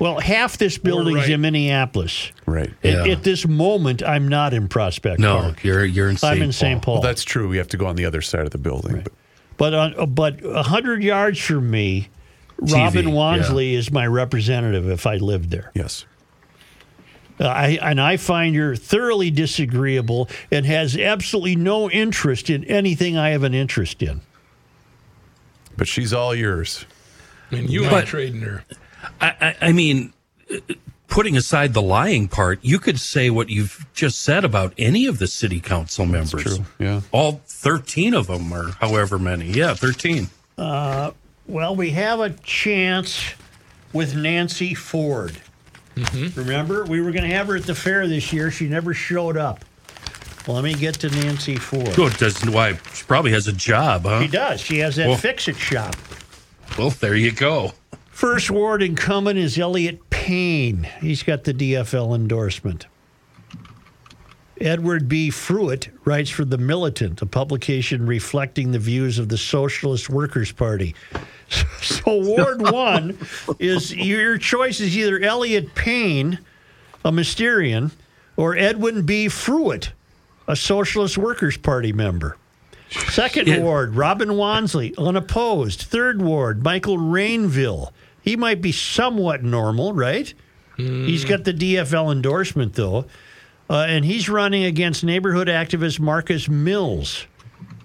Well, half this building's right. in Minneapolis. Right. At, Yeah. at this moment, I'm not in Prospect No, Park. you're you're in St. I'm in St. Paul. Well, that's true. We have to go on the other side of the building. But But on, but a hundred yards from me, Robin yeah. Wonsley is my representative. If I lived there, yes. Uh, I and I find her thoroughly disagreeable and has absolutely no interest in anything I have an interest in. But she's all yours. And you ain't But- trading her. I, I, I mean, uh, putting aside the lying part, you could say what you've just said about any of the city council members. true, yeah. All 13 of them, or however many. Yeah, 13. Uh, well, we have a chance with Nancy Ford. Mm-hmm. Remember, we were going to have her at the fair this year. She never showed up. Well, let me get to Nancy Ford. Good, doesn't why she probably has a job, huh? She does. She has that Well- fix it shop. Well, there you go. First ward incumbent is Elliot Payne. He's got the DFL endorsement. Edward B. Fruitt writes for The Militant, a publication reflecting the views of the Socialist Workers' Party. So, Ward 1 is your choice is either Elliot Payne, a Mysterian, or Edwin B. Fruitt, a Socialist Workers' Party member. Second Yeah. ward, Robin Wonsley, unopposed. Third ward, Michael Rainville. He might be somewhat normal, right? He's got the DFL endorsement, though. Uh, and he's running against neighborhood activist Marcus Mills,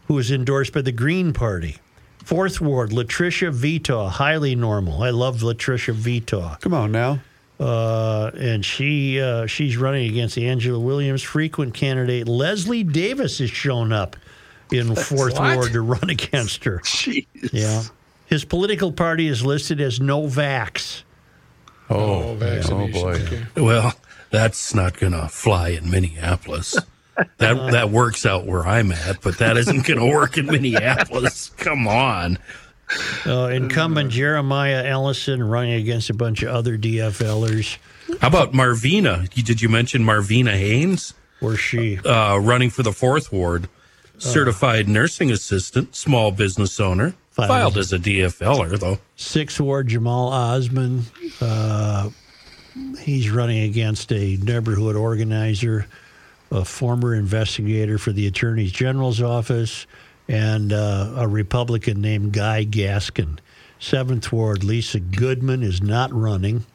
who is endorsed by the Green Party. Fourth ward, LaTrisha Vetaw, highly normal. I love LaTrisha Vetaw. Come on now. Uh, and she uh, she's running against Angela Williams. Frequent candidate Leslie Davis has shown up in fourth What? ward to run against her. Jeez. Yeah, his political party is listed as No Vax. Oh, vaccinations. boy. Okay. Well, that's not going to fly in Minneapolis. That that works out where I'm at, but that isn't going to work in Minneapolis. Come on. Uh, incumbent Jeremiah Ellison running against a bunch of other DFLers. How about Marvina? Did you mention Marvina Haynes Where she? uh, running for the fourth ward? Certified nursing assistant, small business owner, Filed. filed as a DFLer though. Sixth Ward Jamal Osman. Uh, he's running against a neighborhood organizer, a former investigator for the Attorney General's office, and uh, a Republican named Guy Gaskin. Seventh Ward Lisa Goodman is not running.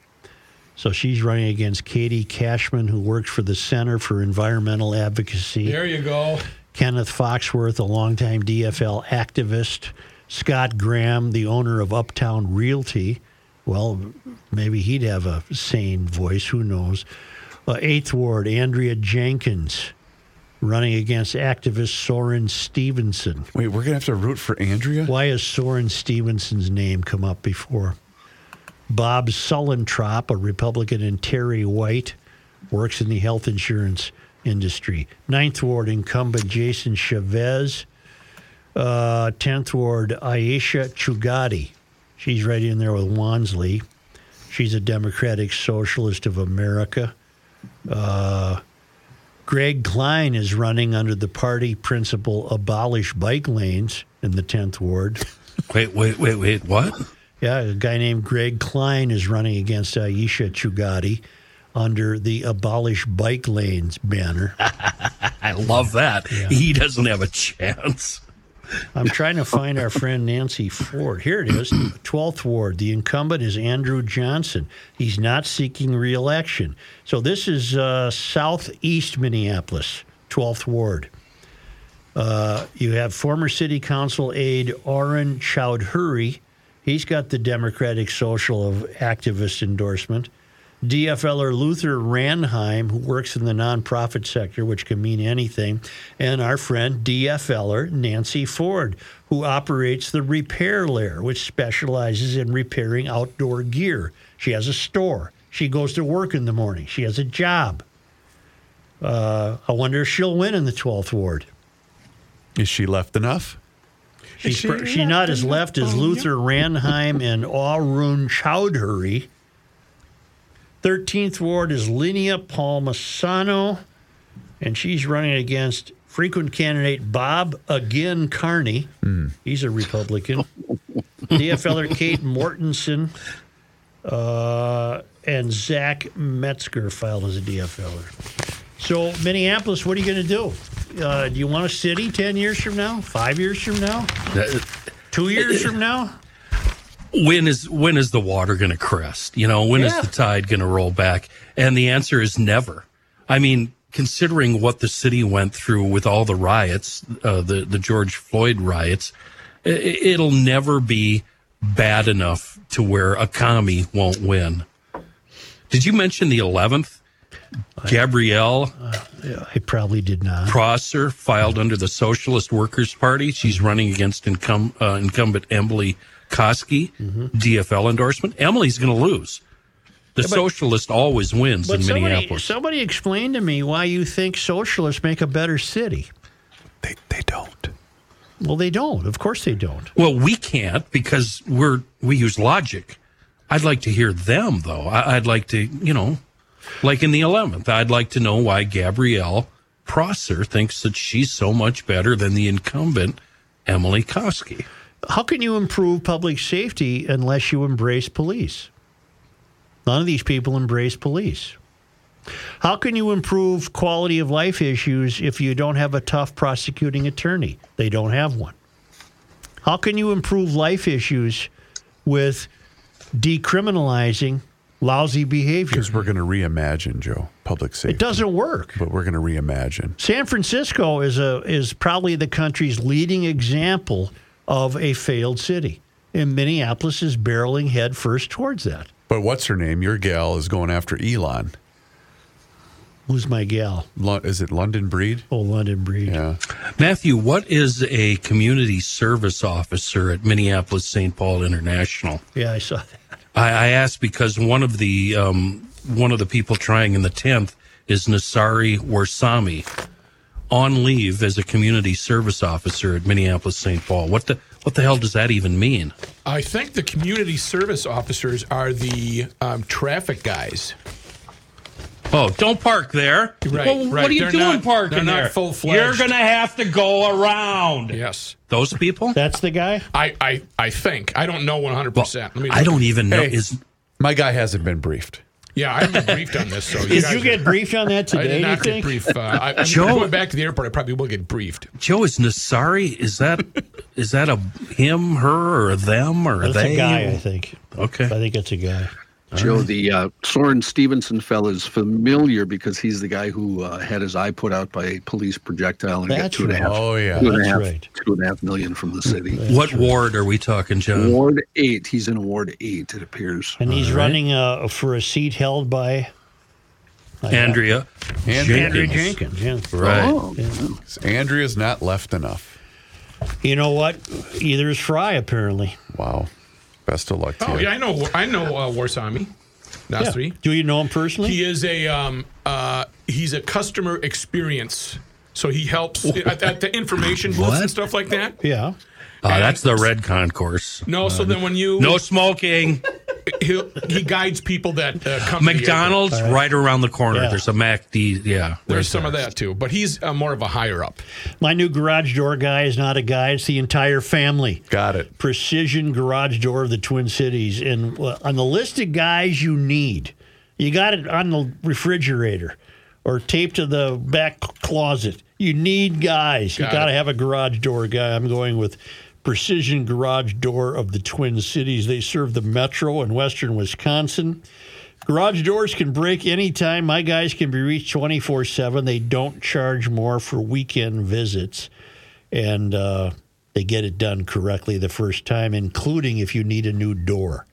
So she's running against Katie Cashman, who works for the Center for Environmental Advocacy. There you go. Kenneth Foxworth, a longtime DFL activist. Scott Graham, the owner of Uptown Realty. Well, maybe he'd have a sane voice. Who knows? Uh, Eighth Ward, Andrea Jenkins, running against activist Soren Stevenson. Wait, we're gonna have to root for Andrea. Why has Soren Stevenson's name come up before? Bob Sullentrop, a Republican, and Terry White works in the health insurance industry. Ninth Ward incumbent Jason Chavez. Uh, Tenth Ward Aisha Chughtai. She's right in there with Wonsley. She's a Democratic Socialist of America. Uh, Greg Klein is running under the party principle abolish bike lanes in the 10th Ward. Wait, wait, wait, wait. What? Yeah, a guy named Greg Klein is running against Aisha Chughtai under the abolish bike lanes banner. I love that. He doesn't have a chance. I'm trying to find our friend Nancy Ford. Here it is, 12th Ward. The incumbent is Andrew Johnson. He's not seeking reelection. So this is uh, southeast Minneapolis, 12th Ward. Uh, you have former city council aide Aurin Chowdhury. He's got the Democratic Social Activist endorsement. DFLer Luther Ranheim, who works in the nonprofit sector, which can mean anything, and our friend DFLer Nancy Ford, who operates the Repair Lair, which specializes in repairing outdoor gear. She has a store. She goes to work in the morning. She has a job. Uh, I wonder if she'll win in the 12th Ward. Is she left enough? She's, she pr- she's not as left as Luther Ranheim and Aurin Chowdhury. 13th Ward is Linea Palmisano, and she's running against frequent candidate Bob Again Carney. He's a Republican. DFLer Kate Mortensen uh, and Zach Metzger filed as a DFLer. So, Minneapolis, what are you going to do? Uh, do you want a city 10 years from now? Five years from now? Two years from now? When is when is the water going to crest? You know, when is Yeah. the tide going to roll back? And the answer is never. I mean, considering what the city went through with all the riots, uh, the the George Floyd riots, i- it'll never be bad enough to where a commie won't win. Did you mention the 11th? Gabrielle I probably did not. Prosser filed under the Socialist Workers Party. She's running against incum, uh, incumbent Emily Koski, Mm-hmm. DFL endorsement. Emily's going to lose. The socialist always wins But in somebody, Minneapolis. somebody explain to me why you think socialists make a better city. They they don't. Well, they don't. Of course they don't. well, we can't because we're we use logic. I'd like to hear them though. I, I'd like to, you know, like in the 11th, I'd like to know why Gabrielle Prosser thinks that she's so much better than the incumbent Emily Koski. How can you improve public safety unless you embrace police? None of these people embrace police. How can you improve quality of life issues if you don't have a tough prosecuting attorney? They don't have one. How can you improve life issues with decriminalizing lousy behavior? Because we're going to reimagine, Joe, public safety. It doesn't work. But we're going to reimagine. San Francisco is a is probably the country's leading example of a failed city, and Minneapolis is barreling headfirst towards that. But what's her name? Your gal is going after Elon. Who's my gal? Lo- is it London Breed? Oh, London Breed. Yeah. Matthew, what is a community service officer at Minneapolis St. Paul International? Yeah, I saw that. I, I asked because one of the um, one of the people trying in the tenth is Nasari Warsami on leave as a community service officer at Minneapolis St. Paul. What the what the hell does that even mean? I think the community service officers are the um, traffic guys. Oh, don't park there. Right, Well, right. What are you They're doing not- parking they're not there? full-fledged. You're going to have to go around. Yes. Those people? That's the guy? I, I, I think. I don't know 100%. Let me I don't even know. Hey. Is My guy hasn't been briefed. Yeah, I haven't briefed on this. So Did you get are- briefed on that today? I did do you not get think? briefed. Uh, I, I'm Joe- going back to the airport. I probably will get briefed. Joe is Nasari? Is that is that a him, her, or them, or That's they? a guy, I think. Okay. I think it's a guy. Joe, the uh, Soren Stevenson fellow is familiar because he's the guy who uh, had his eye put out by a police projectile and got That's two and a half, right. Oh, yeah. two and a That's half- right. two and a half million from the city. What ward are we talking, John? Ward eight. He's in Ward eight. It appears. And he's All right. running uh, for a seat held by Andrea. Andrea Andrew Jenkins. Jenkins. Yeah. Right. Oh, Andrea's not left enough. You know what? Either is Frey, apparently. Wow. Best of luck to Oh, you. yeah, I know. I know uh, Warsami. Yeah. Nasri. Do you know him personally? He is a um, uh, he's a customer experience. So he helps at, at the information booths and stuff like that. yeah. Oh, that's the red concourse. No, so then when you No smoking. he he guides people that uh, come to the McDonald's airport. right around the corner. Yeah. There's a MacD. Yeah. There's right some of that too, but he's uh, more of a higher up. My new garage door guy is not a guy, it's the entire family. Got it. Precision Garage Door of the Twin Cities. And uh, on the list of guys you need, you got it on the refrigerator or taped to the back closet. You need guys. you Got got to have a garage door guy. I'm going with Precision Garage Door of the Twin Cities. They serve the metro in western Wisconsin. Garage doors can break anytime. My guys can be reached 24 7. They don't charge more for weekend visits. And uh, they get it done correctly the first time, including if you need a new door.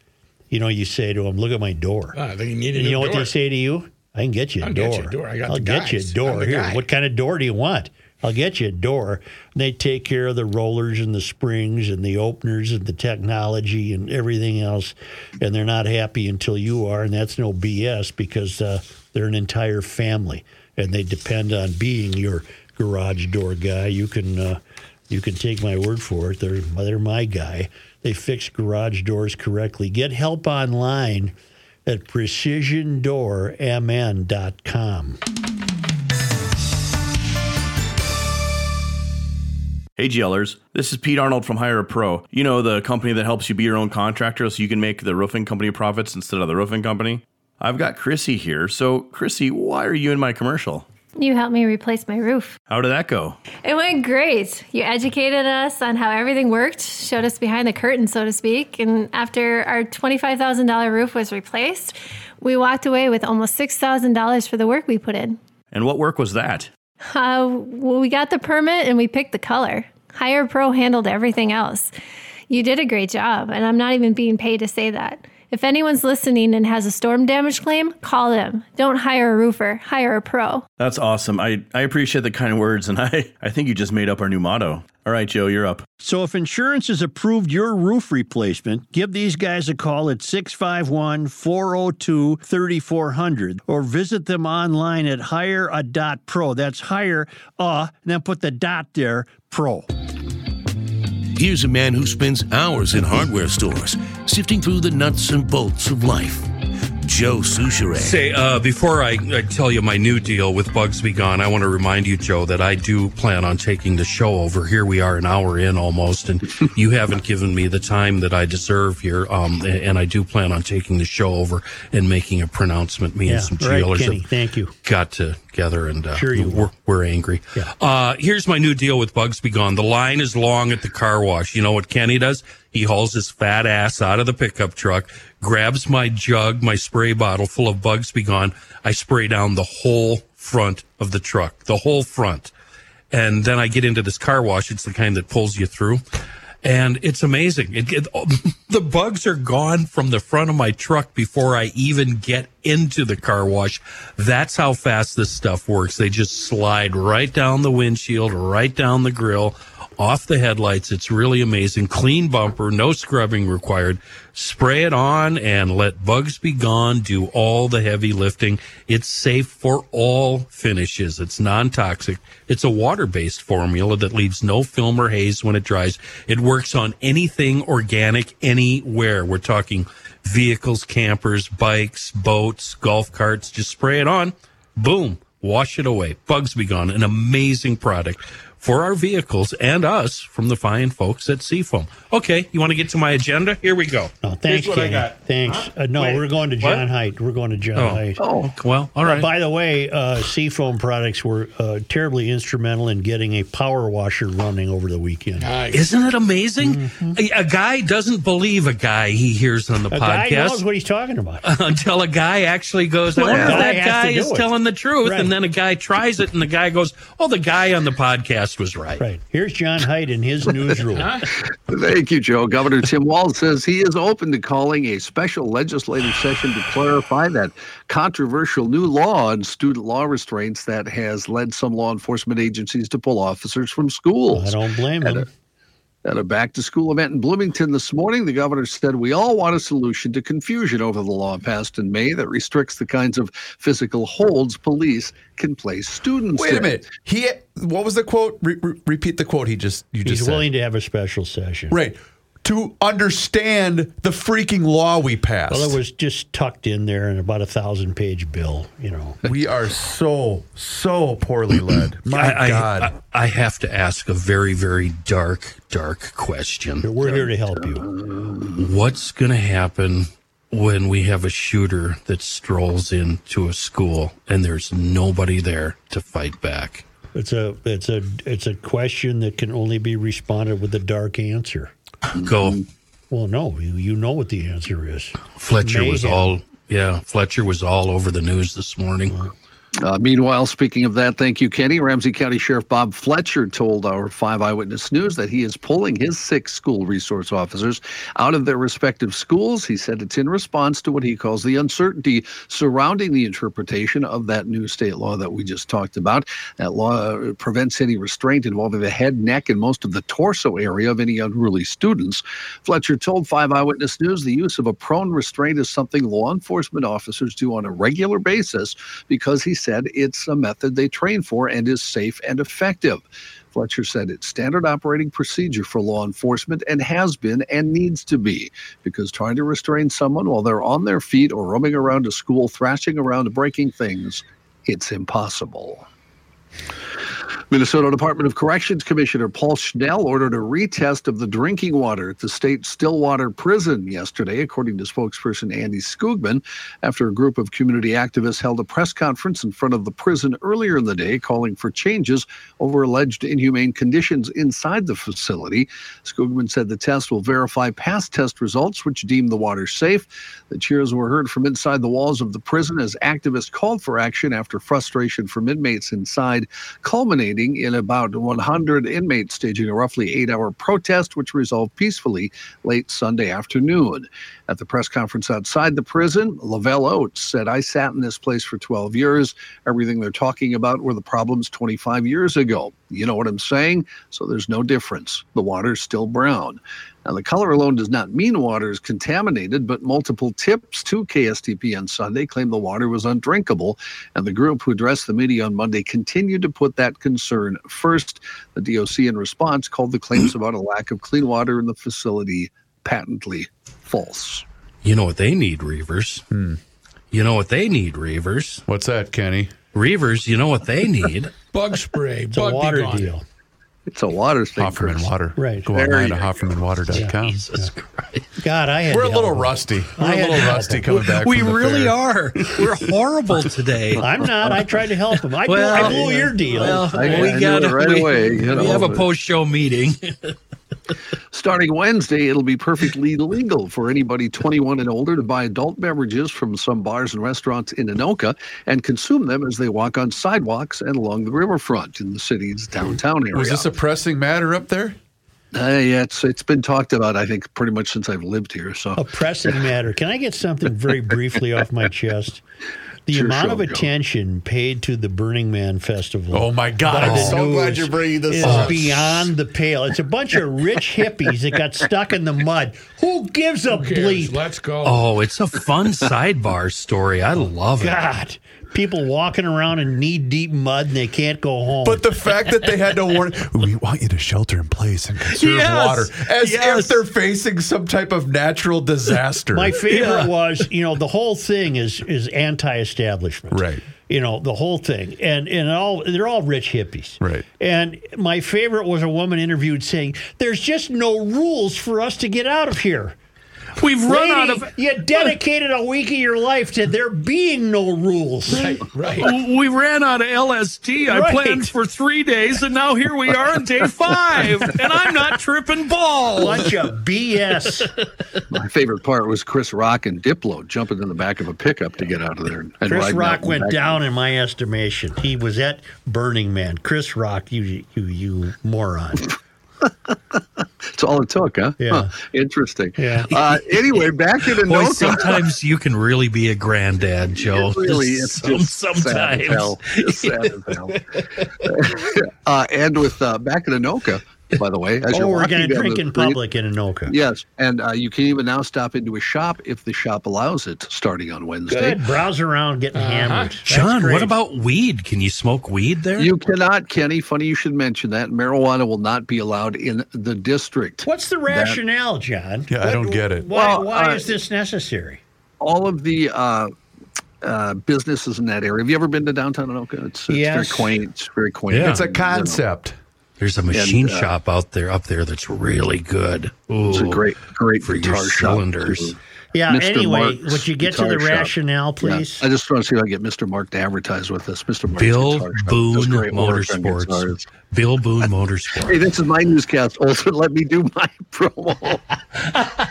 You know, you say to them, Look at my door. Ah, they need a And new you know what they say to you? I can get you a I'll door. get you a door. I got will the get you a door. Here, what kind of door do you want? I'll get you a door. And they take care of the rollers and the springs and the openers and the technology and everything else. And they're not happy until you are. And that's no BS because uh, they're an entire family and they depend on being your garage door guy. You can uh, you can take my word for it. They're they're my guy. They fix garage doors correctly. Get help online at precisiondoormn.com. Hey GLers, this is Pete Arnold from Hire a Pro. You know, the company that helps you be your own contractor so you can make the roofing company profits instead of the roofing company? I've got Chrissy here. So, Chrissy, why are you in my commercial? You helped me replace my roof. How did that go? It went great. You educated us on how everything worked, showed us behind the curtain, so to speak. And after our $25,000 roof was replaced, we walked away with almost $6,000 for the work we put in. And what work was that? Uh, well, we got the permit and we picked the color. Hire Pro handled everything else. You did a great job, and I'm not even being paid to say that. If anyone's listening and has a storm damage claim, call them. Don't hire a roofer, hire a pro. That's awesome. I, I appreciate the kind words, and I, I think you just made up our new motto. All right, Joe, you're up. So if insurance has approved your roof replacement, give these guys a call at 651 402 3400 or visit them online at hireA.pro. That's hire a, and then put the dot there, pro. Here's a man who spends hours in hardware stores, sifting through the nuts and bolts of life. Joe Soucheray. Say, uh, before I, I tell you my new deal with Bugs Be Gone, I want to remind you, Joe, that I do plan on taking the show over. Here we are an hour in almost, and you haven't given me the time that I deserve here. Um, and, and I do plan on taking the show over and making a pronouncement. Me Yeah, and some right, GLers Kenny. Thank you. got together, and uh, Sure you we're, we're angry. Yeah. Uh, here's my new deal with Bugs Be Gone. The line is long at the car wash. You know what Kenny does? He hauls his fat ass out of the pickup truck, grabs my jug, my spray bottle full of Bugs Be Gone. I spray down the whole front of the truck, the whole front. And then I get into this car wash. It's the kind that pulls you through. and it's amazing. It, it, the bugs are gone from the front of my truck before I even get into the car wash. That's how fast this stuff works. They just slide right down the windshield, right down the grill, off the headlights. It's really amazing. Clean bumper, no scrubbing required. Spray it on and let bugs be gone. Do all the heavy lifting. It's safe for all finishes. It's non-toxic. It's a water-based formula that leaves no film or haze when it dries. It works on anything organic anywhere. We're talking vehicles, campers, bikes, boats, golf carts. Just spray it on. Boom. Wash it away. Bugs be gone. An amazing product for our vehicles and us from the fine folks at Seafoam. Okay, you want to get to my agenda? Here we go. No, thanks, Here's what I Kenny. got. Thanks. Uh, no, Wait, we're going to what? John Heidt. We're going to John Oh. Heidt. Oh, well, all right. By the way, uh, Seafoam products were uh, terribly instrumental in getting a power washer running over the weekend. Isn't it amazing? A, a guy doesn't believe a guy he hears on the A guy podcast knows what he's talking about. until a guy actually goes, I wonder if that guy is it. telling the truth. Right. And then a guy tries it, and the guy goes, Oh, the guy on the podcast was right. Right. Here's John Heidt in his newsroom. Thank you, Joe. Governor Tim Walz says he is open to calling a special legislative session to clarify that controversial new law on student law restraints that has led some law enforcement agencies to pull officers from schools. I don't blame At him. a- At a back to school event in Bloomington this morning, the governor said we all want a solution to confusion over the law passed in May that restricts the kinds of physical holds police can place students Wait a minute. He what was the quote? Re- re- repeat the quote he just you He's just said. willing to have a special session. Right. To understand the freaking law we passed. Well, it was just tucked in there in about a thousand page bill, you know. we are so so poorly led. My I, I- God. I, I have to ask a very, very dark, dark question. We're here to help you. What's going to happen when we have a shooter that strolls into a school and there's nobody there to fight back? It's a it's a it's a question that can only be responded with a dark answer. Go. Well, no, you, you know what the answer is. Fletcher was all, yeah, Fletcher was all over the news this morning. Uh, meanwhile, speaking of that, thank you, Kenny. Ramsey County Sheriff Bob Fletcher told our five eyewitness news that he is pulling his six school resource officers out of their respective schools. He said it's in response to what he calls the uncertainty surrounding the interpretation of that new state law that we just talked about. That law uh, prevents any restraint involving the head, neck, and most of the torso area of any unruly students. Fletcher told Five Eyewitness News the use of a prone restraint is something law enforcement officers do on a regular basis because he said it's a method they train for and is safe and effective. Fletcher said it's standard operating procedure for law enforcement and has been and needs to be because trying to restrain someone while they're on their feet or roaming around a school, thrashing around, breaking things, it's impossible. Minnesota Department of Corrections Commissioner Paul Schnell ordered a retest of the drinking water at the state Stillwater prison yesterday, according to spokesperson Andy Skoogman, after a group of community activists held a press conference in front of the prison earlier in the day calling for changes over alleged inhumane conditions inside the facility. Skoogman said the test will verify past test results, which deem the water safe. The cheers were heard from inside the walls of the prison as activists called for action after frustration from inmates inside, in about 100 inmates staging a roughly eight hour protest, which resolved peacefully late Sunday afternoon. At the press conference outside the prison, Lavelle Oates said, I sat in this place for 12 years. Everything they're talking about were the problems 25 years ago. You know what I'm saying? So there's no difference. The water's still brown. Now, the color alone does not mean water is contaminated, but multiple tips to KSTP on Sunday claimed the water was undrinkable, and the group who addressed the media on Monday continued to put that concern first. The DOC, in response, called the claims about a lack of clean water in the facility patently false. You know what they need, Reuvers? Hmm. You know what they need, Reuvers? What's that, Kenny? Reuvers, you know what they need? Bug spray. It's a bug be water gone. deal. It's a water thing. Hofferman Chris. Water. Right. Go There online to go. HoffermanWater.com. Jesus Christ. God, I had We're a little help rusty. We're I a had little to help rusty coming back. We from really fair. are. We're horrible today. I'm not. I tried to help him. I, blew, I blew your deal. Well, I- I we knew got it right we, away, you we have a post-show meeting. Starting Wednesday, it'll be perfectly legal for anybody 21 and older to buy adult beverages from some bars and restaurants in Anoka and consume them as they walk on sidewalks and along the riverfront in the city's downtown area. Was this a pressing matter up there? Uh, yeah, it's it's been talked about. I think pretty much since I've lived here. So A pressing matter. Can I get something very briefly off my chest? The Sure, amount of Joe. attention paid to the Burning Man Festival. Oh my God, I'm so glad you're bringing this is up. beyond the pale. It's a bunch of rich hippies that got stuck in the mud. Who gives a Who bleep? Let's go. Oh, it's a fun sidebar story. I love it. God, people walking around in knee deep mud and they can't go home. But the fact that they had to warn, we want you to shelter in place and conserve Yes, water, as yes. if they're facing some type of natural disaster. My favorite was, you know, the whole thing is is anti-establishment. Right. You know, the whole thing. And and all they're all rich hippies. Right. And my favorite was a woman interviewed saying, There's just no rules for us to get out of here. We've run Lady, out of. you dedicated a week of your life to there being no rules. Right, right. We ran out of LSD. I planned for three days, and now here we are on day five, and I'm not tripping balls. Bunch of BS. my favorite part was Chris Rock and Diplo jumping in the back of a pickup to get out of there. And Chris Rock out in the went down in my estimation. He was at Burning Man. Chris Rock, you you you moron. That's all it took, huh? Yeah. Huh. Interesting. Yeah. Uh, anyway, back to the Boy, sometimes you can really be a granddad, Joe. It really, it's Some- just sad as sometimes. hell. Just sad as hell. uh, and with uh, back in Anoka, by the way, as oh, you're we're walking going to drink in street- public in Anoka. Yes, and uh, you can even now stop into a shop if the shop allows it, starting on Wednesday. Good. Browse around getting hammered. That's John, great. what about weed? Can you smoke weed there? You cannot, Kenny. Funny you should mention that. Marijuana will not be allowed in the district. What's the rationale, John? Yeah, I don't get it. Why, Well, why uh, is this necessary? All of the uh, uh, businesses in that area. Have you ever been to downtown Anoka? It's, it's Yes. very quaint. It's very quaint. Yeah. it's a You know, concept. There's a machine uh, shop out there, up there that's really good. It's a great, great for your guitar shop, cylinders. too. Yeah. Mr. Anyway, Mark's would you get to the guitar shop. rationale, Yeah. please? I just want to see if I get Mr. Mark to advertise with us. Mr. Mark's Bill Boone does great work on guitars. Motorsports. Bill Boone Motorsports. Hey, this is my newscast. Also, let me do my promo.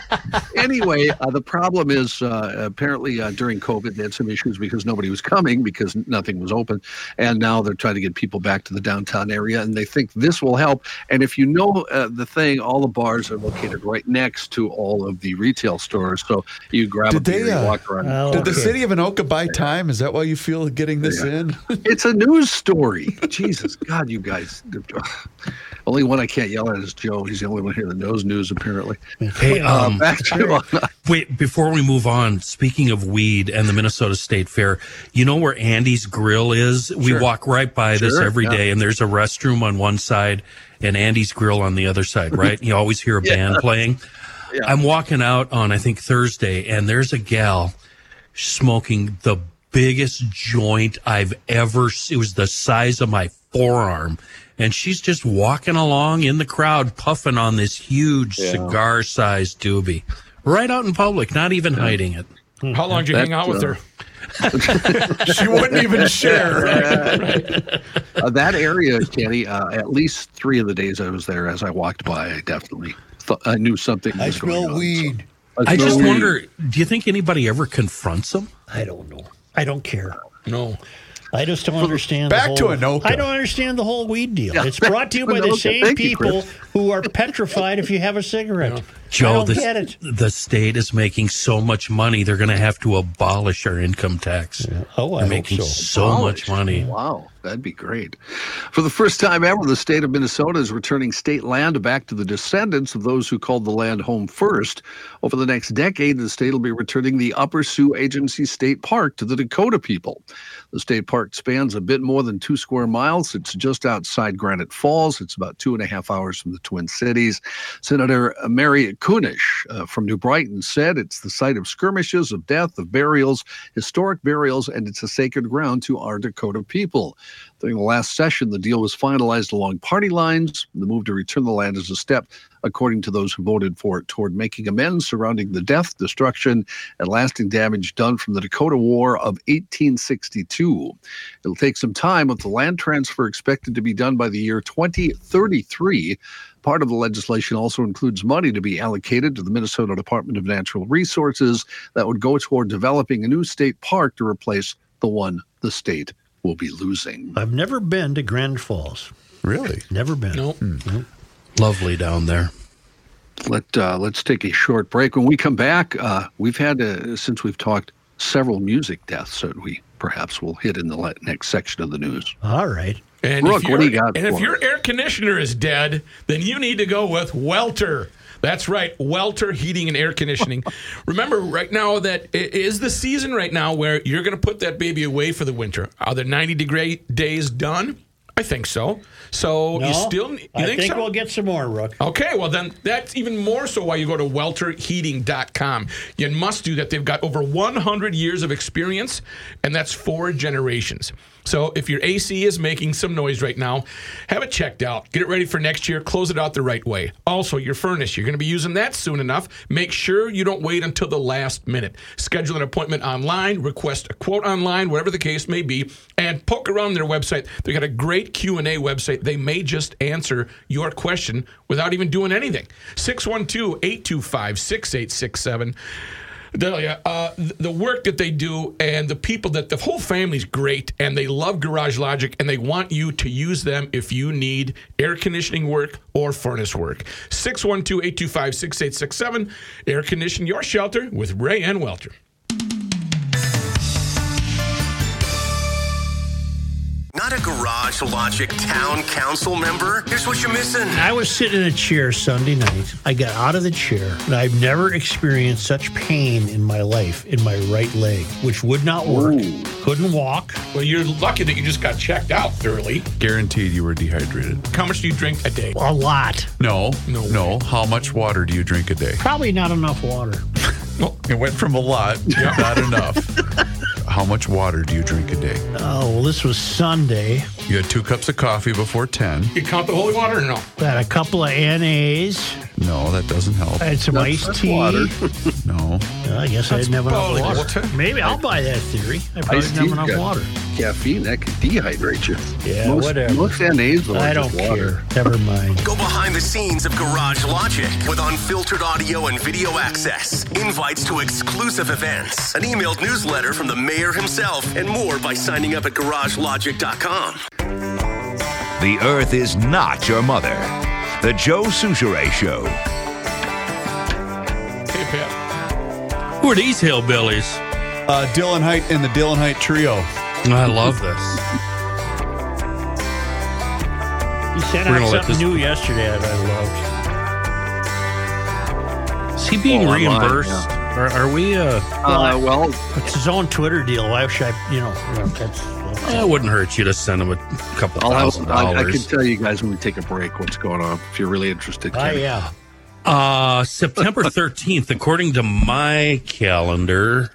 anyway, uh, the problem is uh, apparently uh, during COVID, they had some issues because nobody was coming because nothing was open. And now they're trying to get people back to the downtown area, and they think this will help. And if you know uh, the thing, all the bars are located right next to all of the retail stores. So you grab Did a beer, they, you uh, walk around. Oh, Did the city of Anoka buy time? Is that why you feel getting this in? It's a news story. Jesus, God, you guys. Only one I can't yell at is Joe. He's the only one here that knows news, apparently. Hey, Uh, um, back to wait, before we move on, speaking of weed and the Minnesota State Fair, you know where Andy's Grill is? We walk right by this Sure, every yeah. day, and there's a restroom on one side and Andy's Grill on the other side, right? you always hear a band playing. Yeah. I'm walking out on, I think, Thursday, and there's a gal smoking the biggest joint I've ever It was the size of my forearm. And she's just walking along in the crowd, puffing on this huge cigar sized doobie. Right out in public, not even hiding it. How long did you hang out with uh, her? she wouldn't even share. uh, that area, Kenny. Uh, at least three of the days I was there, as I walked by, I definitely thought I knew something. I was going smell on. weed. So, I smell just weed. wonder do you think anybody ever confronts them? I don't know. I don't care. No. I just don't understand. Back the to whole, Anoka. I don't understand the whole weed deal. Yeah, it's brought to you by the same Thank people Chris. who are petrified if you have a cigarette. I Joe, the, the state is making so much money, they're going to have to abolish our income tax. Oh, I They're making so. so much money. Wow, that'd be great. For the first time ever, the state of Minnesota is returning state land back to the descendants of those who called the land home first. Over the next decade, the state will be returning the Upper Sioux Agency State Park to the Dakota people. The state park spans a bit more than two square miles. It's just outside Granite Falls. It's about two and a half hours from the Twin Cities. Senator Mary Kunesh uh, from New Brighton said it's the site of skirmishes, of death, of burials, historic burials, and it's a sacred ground to our Dakota people. During the last session, the deal was finalized along party lines. The move to return the land is a step, according to those who voted for it, toward making amends surrounding the death, destruction, and lasting damage done from the Dakota War of 1862. It'll take some time, with the land transfer expected to be done by the year 2033. Part of the legislation also includes money to be allocated to the Minnesota Department of Natural Resources that would go toward developing a new state park to replace the one the state will be losing. I've never been to Grand Falls. Really? Never been. Nope. Well, Lovely down there. Let uh, let's take a short break. When we come back, uh, we've had uh, since we've talked several music deaths that we perhaps will hit in the next section of the news. All right. And Rook, if what do your- you got And if your air conditioner is dead, then you need to go with Welter. That's right, Welter Heating and Air Conditioning. Remember, right now that it is the season right now where you're going to put that baby away for the winter. Are the 90 degree days done? I think so. So No, you still you I think, think so? we'll get some more, Rook. Okay, well then that's even more so why you go to welterheating.com. You must do that. They've got over 100 years of experience and that's four generations. So if your AC is making some noise right now, have it checked out. Get it ready for next year. Close it out the right way. Also, your furnace, you're going to be using that soon enough. Make sure you don't wait until the last minute. Schedule an appointment online, request a quote online, whatever the case may be, and poke around their website. They got a great Q&A website. They may just answer your question without even doing anything. 612-825-6867. Delia, uh, th- the work that they do and the people that the whole family's great and they love Garage Logic and they want you to use them if you need air conditioning work or furnace work. 612 825 6867. Air condition your shelter with Ray N. Welter. Not a Garage Logic Town Council member? Here's what you're missing. I was sitting in a chair Sunday night. I got out of the chair, and I've never experienced such pain in my life in my right leg, which would not work. Couldn't walk. Well, you're lucky that you just got checked out thoroughly. Guaranteed you were dehydrated. How much do you drink a day? A lot. No, no, no. How much water do you drink a day? Probably not enough water. It went from a lot, to not enough. How much water do you drink a day? Oh, well, this was Sunday. You had two cups of coffee before 10. You count the holy water or no? Had a couple of NAs. No, that doesn't help. I had some That's- iced tea. water. No. Well, I guess I didn't have enough That's water. water. Maybe I'll buy that theory. I probably Iced didn't have tea's enough got water. Caffeine that could dehydrate you. Yeah, most, whatever. Most NAs though, I don't water. care. Never mind. Go behind the scenes of Garage Logic with unfiltered audio and video access, invites to exclusive events, an emailed newsletter from the mayor himself, and more by signing up at garagelogic.com. The Earth is not your mother. The Joe Soucheray Show. Hey, Pat. Who are these hillbillies? Uh, Dylan Heidt and the Dylan Heidt Trio. I love this. You sent We're out gonna let something this- new yesterday that I loved. Is he being Oh, online, reimbursed? Are, are we? Uh, Uh, well, It's his own Twitter deal. Why should I, you know, you know, that's. it wouldn't hurt you to send him a couple I'll thousand have, I, I can tell you guys when we take a break what's going on if you're really interested. Oh, Kenny. yeah. Uh, September 13th, according to my calendar,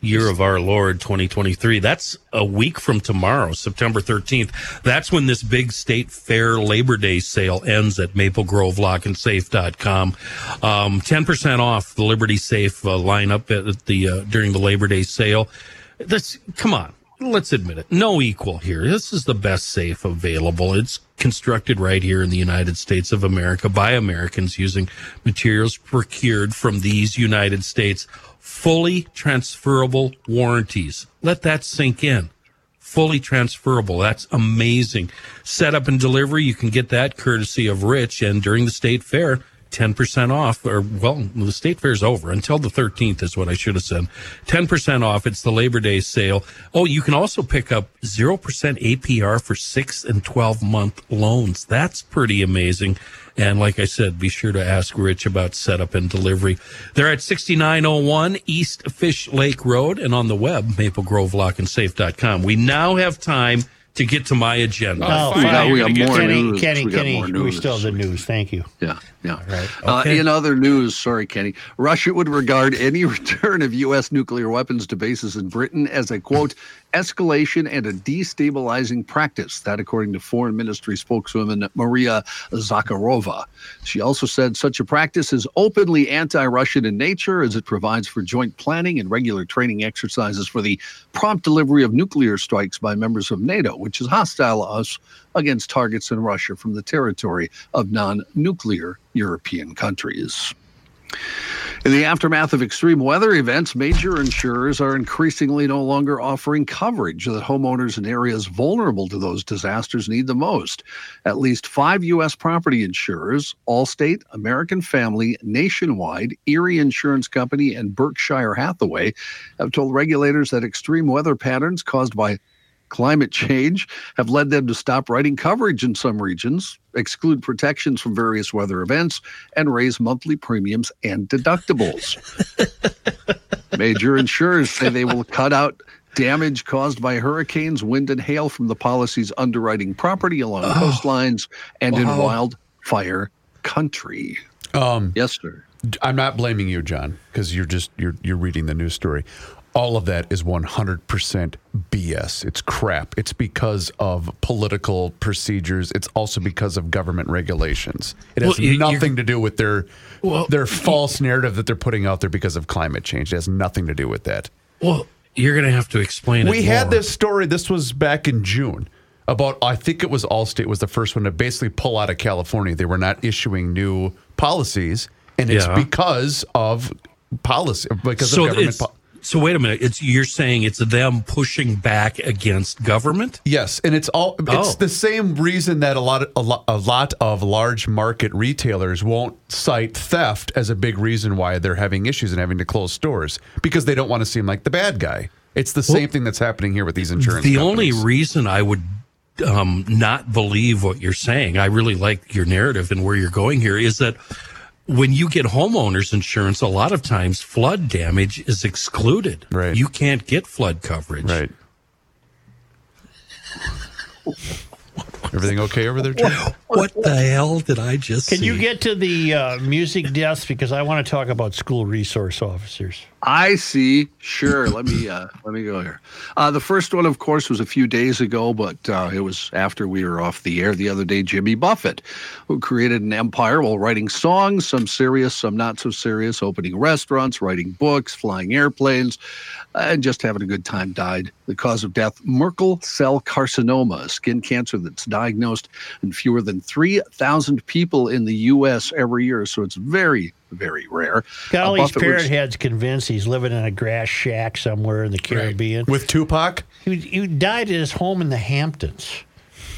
year of our Lord 2023. That's a week from tomorrow, September 13th. That's when this big state fair Labor Day sale ends at maplegrovelockandsafe.com. Um, 10% off the Liberty Safe uh, lineup at the, uh, during the Labor Day sale. This, come on. Let's admit it. No equal here. This is the best safe available. It's constructed right here in the United States of America by Americans using materials procured from these United States. Fully transferable warranties. Let that sink in. Fully transferable. That's amazing. Setup and delivery, you can get that courtesy of Rich. And during the state fair, 10% off, or well, the state fair's over until the 13th is what I should have said. 10% off. It's the Labor Day sale. Oh, you can also pick up 0% APR for six and 12 month loans. That's pretty amazing. And like I said, be sure to ask Rich about setup and delivery. They're at 6901 East Fish Lake Road and on the web, maplegrovelockandsafe.com. We now have time to get to my agenda. Oh, we got- we got more Kenny, news. Kenny, We Kenny, more we still have the news. Thank you. Yeah, yeah. Right. Uh, in other news, sorry, Kenny, Russia would regard any return of U.S. nuclear weapons to bases in Britain as a quote escalation and a destabilizing practice. That, according to Foreign Ministry spokeswoman Maria Zakharova. She also said such a practice is openly anti-Russian in nature, as it provides for joint planning and regular training exercises for the prompt delivery of nuclear strikes by members of NATO, which is hostile to us against targets in Russia from the territory of non nuclear European countries. In the aftermath of extreme weather events, major insurers are increasingly no longer offering coverage that homeowners in areas vulnerable to those disasters need the most. At least five U.S. property insurers, Allstate, American Family, Nationwide, Erie Insurance Company, and Berkshire Hathaway, have told regulators that extreme weather patterns caused by climate change have led them to stop writing coverage in some regions, exclude protections from various weather events, and raise monthly premiums and deductibles. Major insurers say they will cut out damage caused by hurricanes, wind, and hail from the policy's underwriting property along coastlines and in Wow. wildfire country. Um, yes, sir. I'm not blaming you, John, because you're just you're you're reading the news story. All of that is 100% BS. It's crap. It's because of political procedures. It's also because of government regulations. It has Well, you- nothing to do with their Well, their false narrative that they're putting out there because of climate change. It has nothing to do with that. Well, you're going to have to explain it. We had more. this story. This was back in June about. I think it was Allstate was the first one to basically pull out of California. They were not issuing new policies, and it's Yeah. because of policy because so of government. it's, po- so wait a minute. It's you're saying it's them pushing back against government? Yes, and it's all it's Oh. the same reason that a lot of, a lot a lot of large market retailers won't cite theft as a big reason why they're having issues and having to close stores because they don't want to seem like the bad guy. It's the same thing that's happening here with these insurance. the companies. only reason I would um, not believe what you're saying, I really like your narrative and where you're going here, is that when you get homeowners insurance, a lot of times flood damage is excluded. Right. You can't get flood coverage. Right. Everything okay over there, Jim? What the hell did I just Can see? you get to the uh, music desk because I want to talk about school resource officers. I see. Sure. let me uh, let me go here. Uh, the first one, of course, was a few days ago, but uh, it was after we were off the air the other day. Jimmy Buffett, who created an empire while writing songs, some serious, some not so serious, opening restaurants, writing books, flying airplanes, and just having a good time, died. The cause of death: Merkel cell carcinoma, a skin cancer that's diagnosed in fewer than three thousand people in the U.S. every year. So it's very, very rare. Got all Uh, these parrot was- heads convinced he's living in a grass shack somewhere in the Caribbean. With Tupac? He, he died at his home in the Hamptons.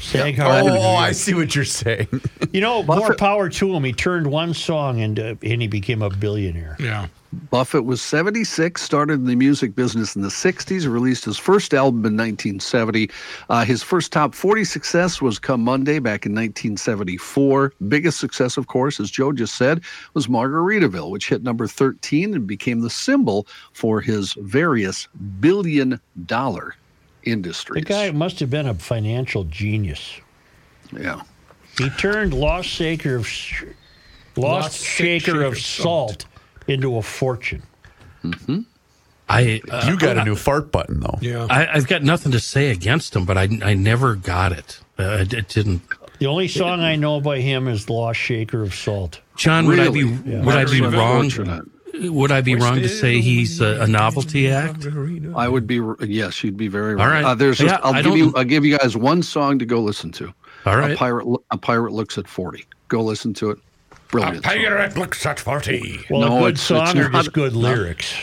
Sag Oh, oh, I see what you're saying. You know, more power to him. He turned one song into, and he became a billionaire. Yeah. Buffett was 76, started in the music business in the 60s, released his first album in 1970. Uh, his first top 40 success was Come Monday back in 1974. Biggest success, of course, as Joe just said, was Margaritaville, which hit number 13 and became the symbol for his various billion dollar industries. The guy must have been a financial genius. Yeah. He turned Lost Shaker of sh- Lost, Lost Shaker, Shaker of of Salt into a fortune. I uh, you got a new fart button though. Yeah. I, I've got nothing to say against him, but I, I never got it. Uh, it, it didn't. The only song I know by him is Lost Shaker of Salt. John, would I be Yeah. would I be wrong? Would I be wrong to say he's a, a novelty act? I would be yes, you'd be very All right. right. Uh, there's just, Yeah, I'll I give you don't- I'll give you guys one song to go listen to. All A pirate a pirate looks at 40. Go listen to it. Brilliant. song. Pirate looks at 40. Well, No, a good it's- song it's or not- just good lyrics?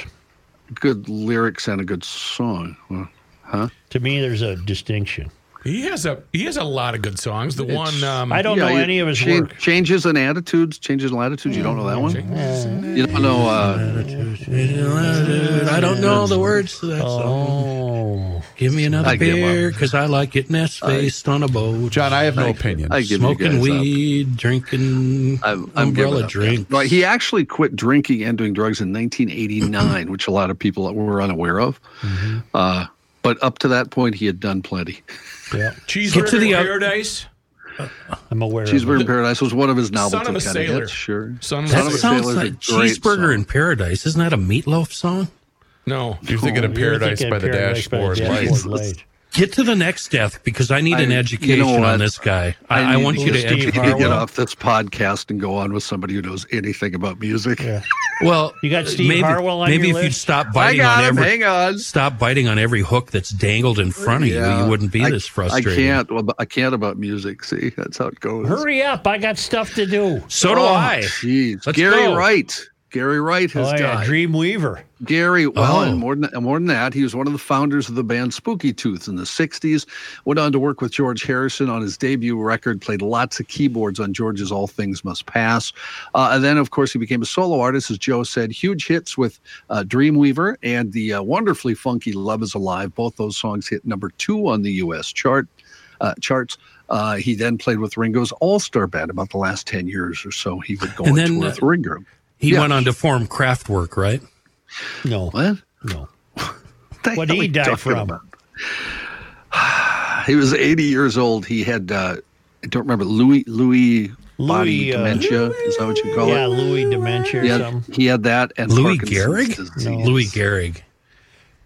Good lyrics and a good song. Well, huh? To me, there's a distinction. He has a he has a lot of good songs. The one um, I don't Yeah, know any of his cha- work. Changes in attitudes, changes in latitudes. You don't know that one? You don't know uh, I don't know the words to that song. Oh, Give me another I give beer because I like it nest faced on a boat. John, I have no I- opinion. I give you Smoking guys up. weed, drinking I'm, I'm umbrella drink. drinks. Right, he actually quit drinking and doing drugs in 1989, which a lot of people were unaware of. Mm-hmm. Uh, but up to that point, he had done plenty. yeah. Cheeseburger Get to the in oth- Paradise. I'm aware of Cheeseburger it. in Paradise was one of his novels. Son novelty of a kind of Sailor. hits. Sure. Son of a That Son of a Sailor. sounds a like great Cheeseburger song. in Paradise. Isn't that a meatloaf song? No. You're thinking of Paradise by the Paradise by the Dashboard Dashboard Lights. Light. Get to the next death because I need an I- you education know on this guy. I, I, need want you to educate. to get off this podcast and go on with somebody who knows anything about music. Yeah. Well, You got Steve maybe, Harwell on maybe your if you'd stop biting on him. every Hang on. stop biting on every hook that's dangled in front of you, Yeah. you wouldn't be I- this frustrated. I can't. Well, I can't about music. See, that's how it goes. Hurry up! I got stuff to do. So do Oh, I. Jeez, Gary go. Wright. Gary Wright has Oh, yeah, died. Dreamweaver. Gary, well, Oh. and more than, more than that, he was one of the founders of the band Spooky Tooth in the 60s. Went on to work with George Harrison on his debut record, played lots of keyboards on George's All Things Must Pass. Uh, and then, of course, he became a solo artist, as Joe said, huge hits with uh, Dreamweaver and the uh, wonderfully funky Love is Alive. Both those songs hit number two on the U.S. chart uh, charts. Uh, he then played with Ringo's All Star Band about the last 10 years or so. He would go And on then, tour uh, with Ringo. He Yeah. went on to form Kraftwerk, right? No. What? No. the What did he die from? He was 80 years old. He had, uh, I don't remember, Louis, Louis, body uh, dementia. Is that what you call Yeah, it? Yeah, Louis dementia or He had, something. he had that and Louis Parkinson's Gehrig? No. Louis Gehrig.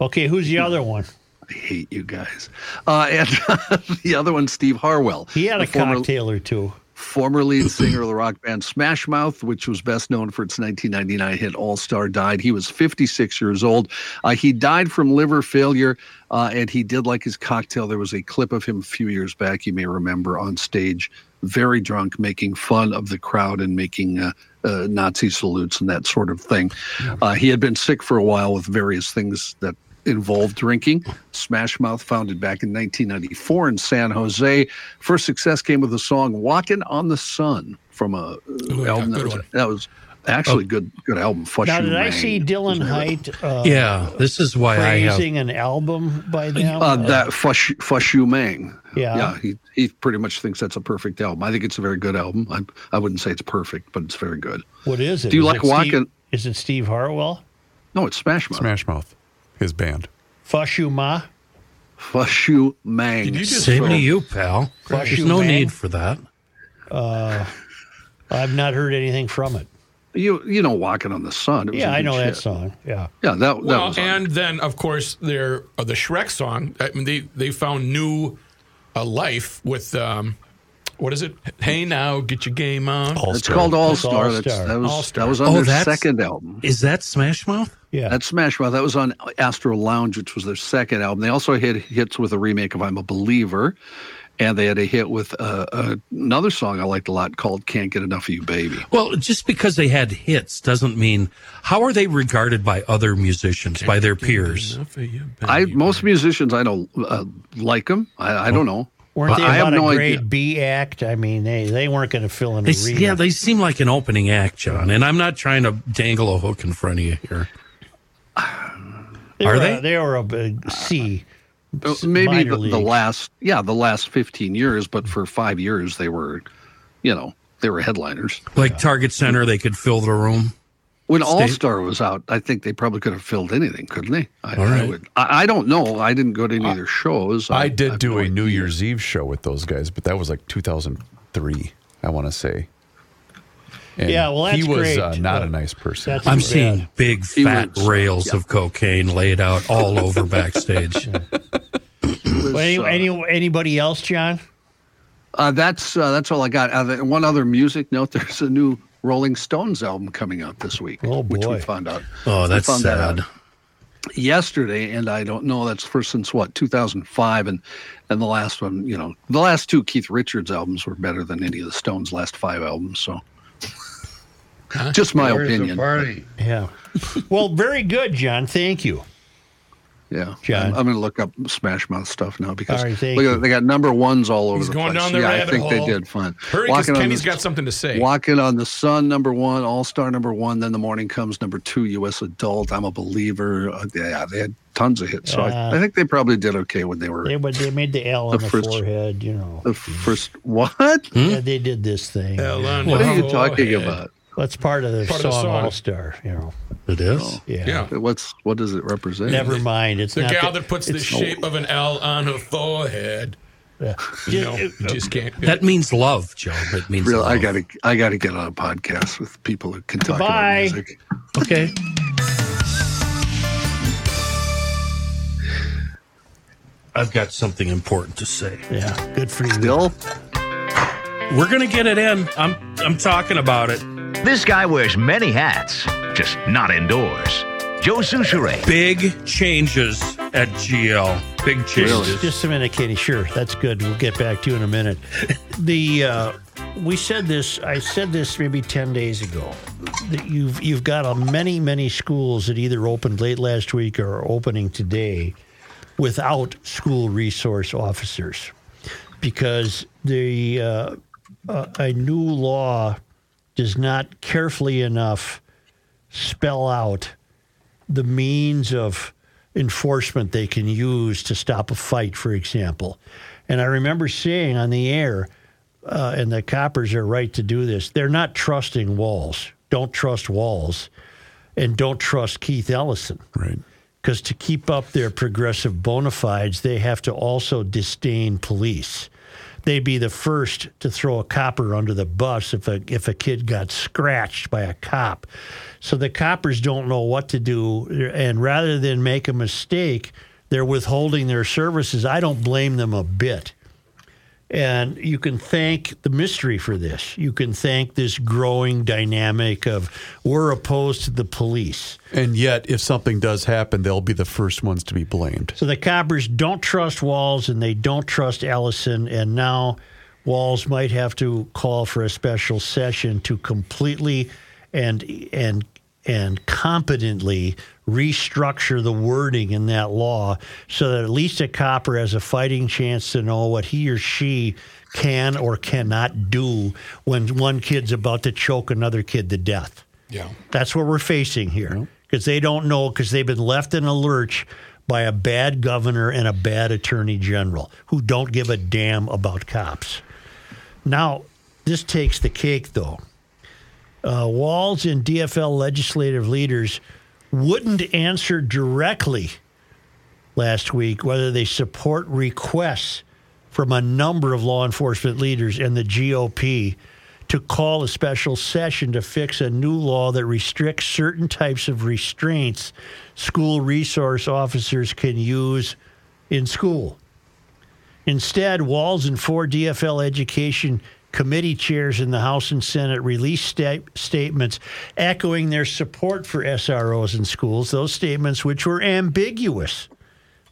Okay, who's the other one? I hate you guys. Uh, and the other one, Steve Harwell. He had a former- cocktail or two. Former lead singer of the rock band Smash Mouth, which was best known for its 1999 hit All Star, died. He was 56 years old. Uh, he died from liver failure, uh, and he did like his cocktail. There was a clip of him a few years back, you may remember, on stage, very drunk, making fun of the crowd and making uh, uh, Nazi salutes and that sort of thing. Uh, he had been sick for a while with various things that involved drinking. Smash Mouth, founded back in 1994 in San Jose. First success came with the song "Walking on the Sun" from a uh, yeah, album that was, that was actually good. Good album. Fush Now, You did I see Dylan Heidt uh, Yeah, this is why I have. praising an album by them? Uh, that Fush Fush Yu Mang. Yeah. yeah. He he pretty much thinks that's a perfect album. I think it's a very good album. I I wouldn't say it's perfect, but it's very good. what is it? Do you Is like it Steve- Walking? Is it Steve Hartwell? No, it's Smash Mouth. Smash Mouth, his band. Fushuma? Fush Yu Mang. Did you just Same throw- to you, pal. Flush There's you, no man. need for that. Uh, I've not heard anything from it. You you know, Walking on the Sun. It was Yeah, I good know that song. Yeah. Yeah, that that Well, was on and then of course their uh, the Shrek song. I mean, they they found new uh, life with um, what is it? Hey now, get your game on. It's called All Star. That was All-Star. that was on Oh, their second album. Is that Smash Mouth? Yeah. That's Smash Mouth. That was on Astro Lounge, which was their second album. They also had hits with a remake of "I'm a Believer," and they had a hit with uh, uh, another song I liked a lot called "Can't Get Enough of You, Baby." Well, just because they had hits doesn't mean how are they regarded by other musicians, by their peers? Enough of you, I baby. most musicians I know uh, like them. I, I don't know. Weren't they I have about no a idea. grade B act? I mean, they, they weren't going to fill in They, a arena. yeah, they seem like an opening act, John. And I'm not trying to dangle a hook in front of you here. They Are were they? A, they were a big C. Uh, Maybe the, the last, yeah, the last fifteen years, but for five years they were, you know, they were headliners. Like Target Center, they could fill the room. When State- All Star was out, I think they probably could have filled anything, couldn't they? I, All I would. I, I don't know. I didn't go to any of their shows. I did have do a New idea. Year's Eve show with those guys, but that was like 2003, I want to say. And Yeah, well, he was great. Uh, not Uh, a nice person. that's- I'm Yeah. seeing big fat was- rails yeah. of cocaine laid out all over backstage. Well, any, uh, any, anybody else, John? Uh, that's uh, that's all I got. Uh, one other music note: there's a new Rolling Stones album coming out this week, Oh, which we found out. Oh, that's found that sad. yesterday, and I don't know. That's first since what 2005, and and the last one, you know, the last two Keith Richards albums were better than any of the Stones' last five albums. So, just my opinion. party? Yeah. well, very good, John. Thank you. Yeah, John. I'm, I'm going to look up Smash Mouth stuff now because All right, thank look at, you. they got number ones all over He's the going place. down the yeah, I rabbit think they did fun. Hurry, because Walking on Kenny's the- got something to say. Walking on the Sun, number one. All Star, number one. Then the morning comes, number two. U.S. Adult. I'm a believer. Uh, yeah, they had tons of hits. So Yeah. I, I think they probably did okay when they were They, but they made the L on The the, first- forehead, you know. the first. What? Hmm? Yeah, they did this thing. L on What are you talking forehead. about? That's part of the Part song, song. All Star, you know. It is. Oh. Yeah. Yeah. What's what does it represent? Never mind. It's The not gal the- that puts the it's- shape of an L on her forehead. Yeah. You know, you just can't. That means love, Joe. It means Real, love. I gotta, I gotta get on a podcast with people who can talk Goodbye. about music. Okay. I've got something important to say. Yeah. Good for you. Still, We're gonna get it in. I'm I'm talking about it. This guy wears many hats, just not indoors. Joe Soucheray. Big changes at GL. Big changes. Just a minute, Katie. Sure, that's good. We'll get back to you in a minute. The uh, we said this. I said this maybe ten days ago. That you've you've got a many many schools that either opened late last week or are opening today without school resource officers because the uh, uh, a new law does not carefully enough spell out the means of enforcement they can use to stop a fight, for example. And I remember seeing on the air, uh, and the coppers are right to do this, they're not trusting Walz. Don't trust Walz. And don't trust Keith Ellison. Right. Because to keep up their progressive bona fides, they have to also disdain police. They'd be the first to throw a copper under the bus if a if a kid got scratched by a cop. So the coppers don't know what to do, and rather than make a mistake, they're withholding their services. I don't blame them a bit. And you can thank the mystery for this. You can thank this growing dynamic of we're opposed to the police. And yet, if something does happen, they'll be the first ones to be blamed. So the coppers don't trust Walz and they don't trust Ellison. And now Walz might have to call for a special session to completely and and and competently restructure the wording in that law so that at least a copper has a fighting chance to know what he or she can or cannot do when one kid's about to choke another kid to death. Yeah. That's what we're facing here because they don't know because they've been left in a lurch by a bad governor and a bad attorney general who don't give a damn about cops. Now, this takes the cake though. Uh, Walz and DFL legislative leaders wouldn't answer directly last week whether they support requests from a number of law enforcement leaders and the GOP to call a special session to fix a new law that restricts certain types of restraints school resource officers can use in school. Instead, Walz and four DFL education committee chairs in the House and Senate released sta- statements echoing their support for SROs in schools, those statements, which were ambiguous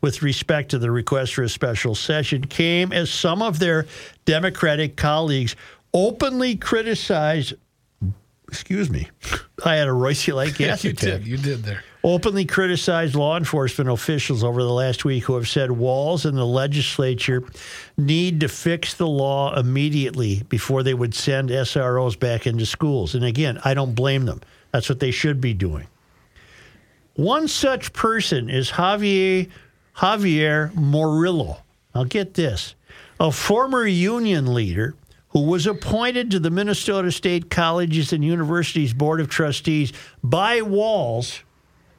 with respect to the request for a special session, came as some of their Democratic colleagues openly criticized. Excuse me. I had a Royce like gas you did. You did there. Openly criticized law enforcement officials over the last week who have said Walz and the legislature need to fix the law immediately before they would send SROs back into schools. And again, I don't blame them. That's what they should be doing. One such person is Javier Javier Morillo. Now get this. A former union leader who was appointed to the Minnesota State Colleges and Universities Board of Trustees by Walz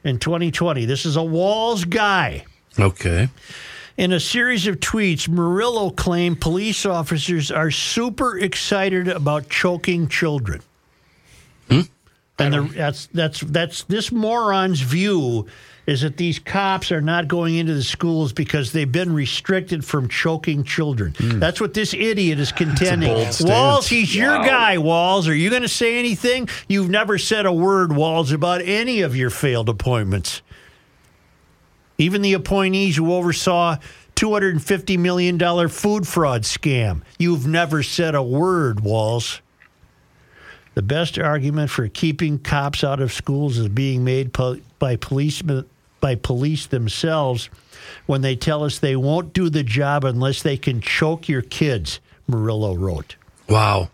in 2020. This is a Walz guy. Okay. In a series of tweets, Morillo claimed police officers are super excited about choking children. Hmm? And the, that's that's that's this moron's view is that these cops are not going into the schools because they've been restricted from choking children. That's what this idiot is contending. Walz, he's your guy, Walz. Are you going to say anything? You've never said a word, Walz, about any of your failed appointments. Even the appointees who oversaw $250 million food fraud scam. You've never said a word, Walz. The best argument for keeping cops out of schools is being made po- by policemen by police themselves when they tell us they won't do the job unless they can choke your kids, Morillo wrote. Wow.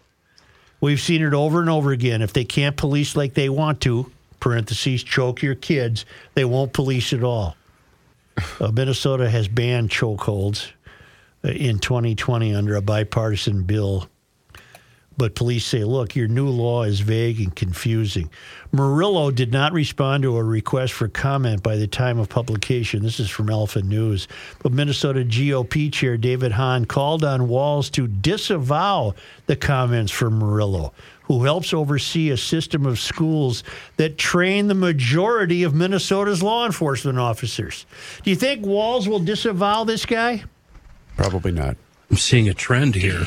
We've seen it over and over again. If they can't police like they want to, parentheses, choke your kids, they won't police at all. Uh, Minnesota has banned chokeholds uh, in 2020 under a bipartisan bill. But police say, look, your new law is vague and confusing. Morillo did not respond to a request for comment by the time of publication. This is from Alpha News. But Minnesota GOP Chair David Hann called on Walz to disavow the comments from Morillo, who helps oversee a system of schools that train the majority of Minnesota's law enforcement officers. Do you think Walz will disavow this guy? Probably not. I'm seeing a trend here.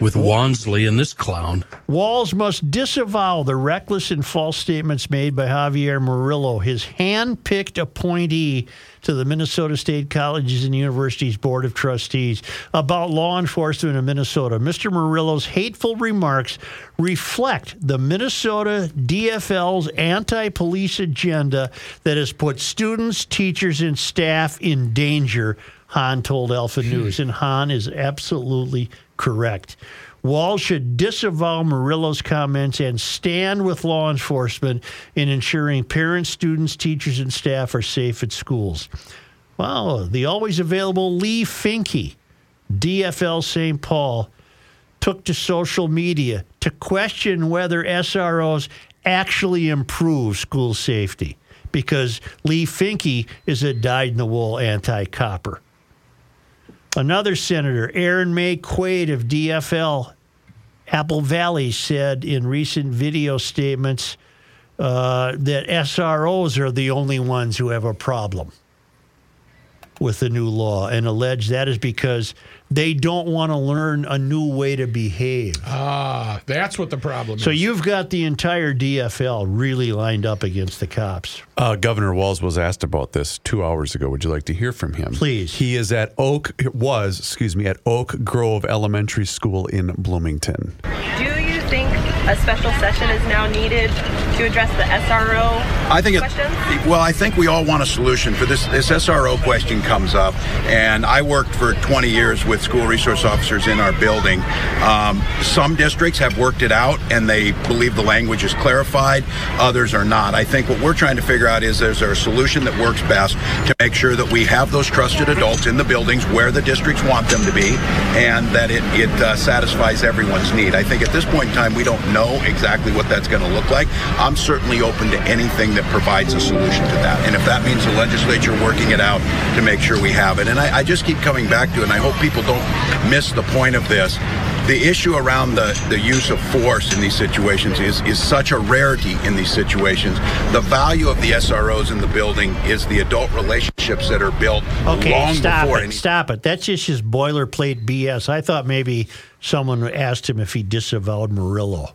With Wonsley and this clown. Walz must disavow the reckless and false statements made by Javier Morillo, his hand picked appointee to the Minnesota State Colleges and Universities Board of Trustees, about law enforcement in Minnesota. Mr. Morillo's hateful remarks reflect the Minnesota DFL's anti police agenda that has put students, teachers, and staff in danger. Hann told Alpha News, and Hann is absolutely correct. Wall should disavow Morillo's comments and stand with law enforcement in ensuring parents, students, teachers, and staff are safe at schools. Wow, the always available Leigh Finke, DFL St. Paul, took to social media to question whether SROs actually improve school safety because Leigh Finke is a dyed in the wool anti copper. Another senator, Erin Maye Quade of DFL Apple Valley, said in recent video statements uh, that SROs are the only ones who have a problem with the new law and alleged that is because they don't want to learn a new way to behave. Ah, that's what the problem So is. So you've got the entire DFL really lined up against the cops. Uh, Governor Walz was asked about this two hours ago. Would you like to hear from him? Please. He is at Oak. It was, excuse me, at Oak Grove Elementary School in Bloomington. Do you think a special session is now needed to address the SRO I think it, questions? well, I think we all want a solution for this. This SRO question comes up, and I worked for 20 years with school resource officers in our building. Um, some districts have worked it out, and they believe the language is clarified. Others are not. I think what we're trying to figure out is is there a solution that works best to make sure that we have those trusted adults in the buildings where the districts want them to be, and that it it uh, satisfies everyone's need. I think at this point in time we don't know exactly what that's going to look like. I'm certainly open to anything that provides a solution to that, and if that means the legislature working it out to make sure we have it. And I, I just keep coming back to it, and I hope people don't miss the point of this. The issue around the, the use of force in these situations is, is such a rarity in these situations. The value of the SROs in the building is the adult relationships that are built Okay, long stop before it. any Stop it. That's just his boilerplate BS. I thought maybe someone asked him if he disavowed Morillo.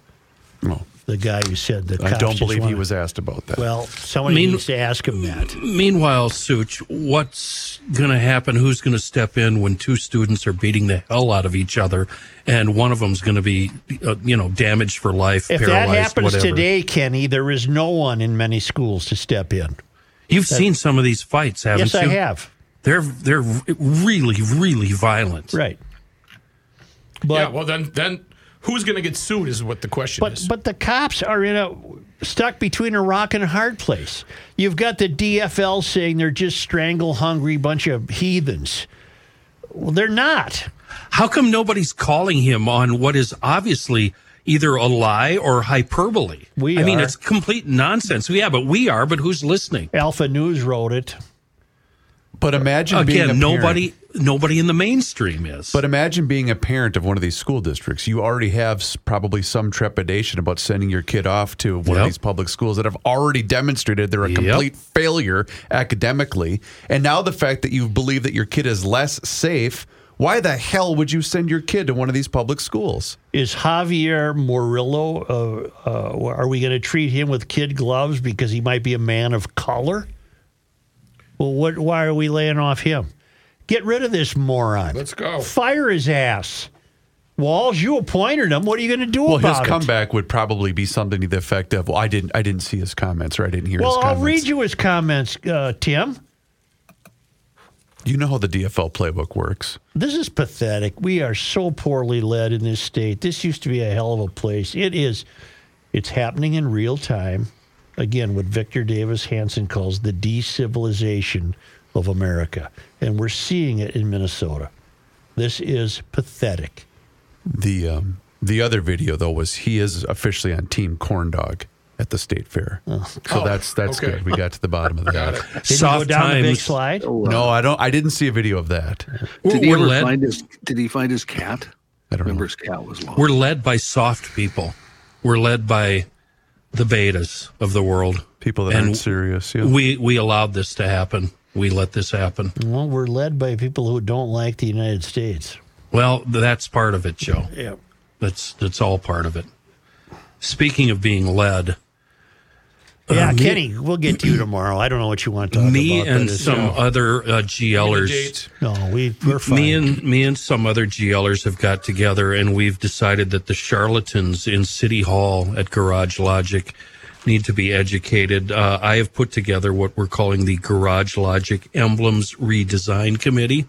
The guy who said the I cops don't just believe he wanna- was asked about that. Well, somebody Mean- needs to ask him that. Meanwhile, Such, what's going to happen? Who's going to step in when two students are beating the hell out of each other, and one of them's going to be, uh, you know, damaged for life, If that paralyzed, happens whatever? today, Kenny, there is no one in many schools to step in. You've That- seen some of these fights, haven't yes, you? Yes, I have. They're they're really really violent. Right. yeah, well then then who's going to get sued is what the question But is. but the cops are in a stuck between a rock and a hard place. You've got the DFL saying they're just strangle hungry bunch of heathens. Well, they're not. How come nobody's calling him on what is obviously either a lie or hyperbole? We I mean, it's complete nonsense. Yeah, but we are. But who's listening? Alpha News wrote it. But imagine being a again, parent- nobody nobody in the mainstream is. But imagine being a parent of one of these school districts. You already have probably some trepidation about sending your kid off to one of these public schools that have already demonstrated they're a complete failure academically. And now the fact that you believe that your kid is less safe, why the hell would you send your kid to one of these public schools? Is Javier Morillo? Uh, uh, are we going to treat him with kid gloves because he might be a man of color? Well, what? Why are we laying off him? Get rid of this moron. Let's go. Fire his ass. Walz, you appointed him. What are you going to do Well, his about it? Well, his comeback would probably be something to the effect of, "Well, I didn't, I didn't see his comments, or I didn't hear Well, his comments. Well, I'll read you his comments, uh, Tim. You know how the DFL playbook works. This is pathetic. We are so poorly led in this state. This used to be a hell of a place. It is. It's happening in real time. Again, what Victor Davis Hanson calls the decivilization of America. And we're seeing it in Minnesota. This is pathetic. The um, the other video though was he is officially on Team Corn Dog at the state fair. So Oh, that's that's okay. good. We got to the bottom of that. Did he go down the big slide? No, I don't. I didn't see a video of that. Did he ever find his? Did he find his cat? I don't remember his cat was lost. We're led by soft people. We're led by the betas of the world. People that aren't serious. Yeah. We we allowed this to happen. We let this happen. Well, we're led by people who don't like the United States. Well, that's part of it, Joe. Yeah. That's that's all part of it. Speaking of being led, Yeah, uh, me- Kenny, we'll get to you tomorrow. I don't know what you want to talk me about. but and it's- some other uh, GLers. No, we we're fine. Me and me and some other GLers have got together, and we've decided that the charlatans in City Hall at Garage Logic need to be educated. Uh, I have put together what we're calling the Garage Logic Emblems Redesign Committee.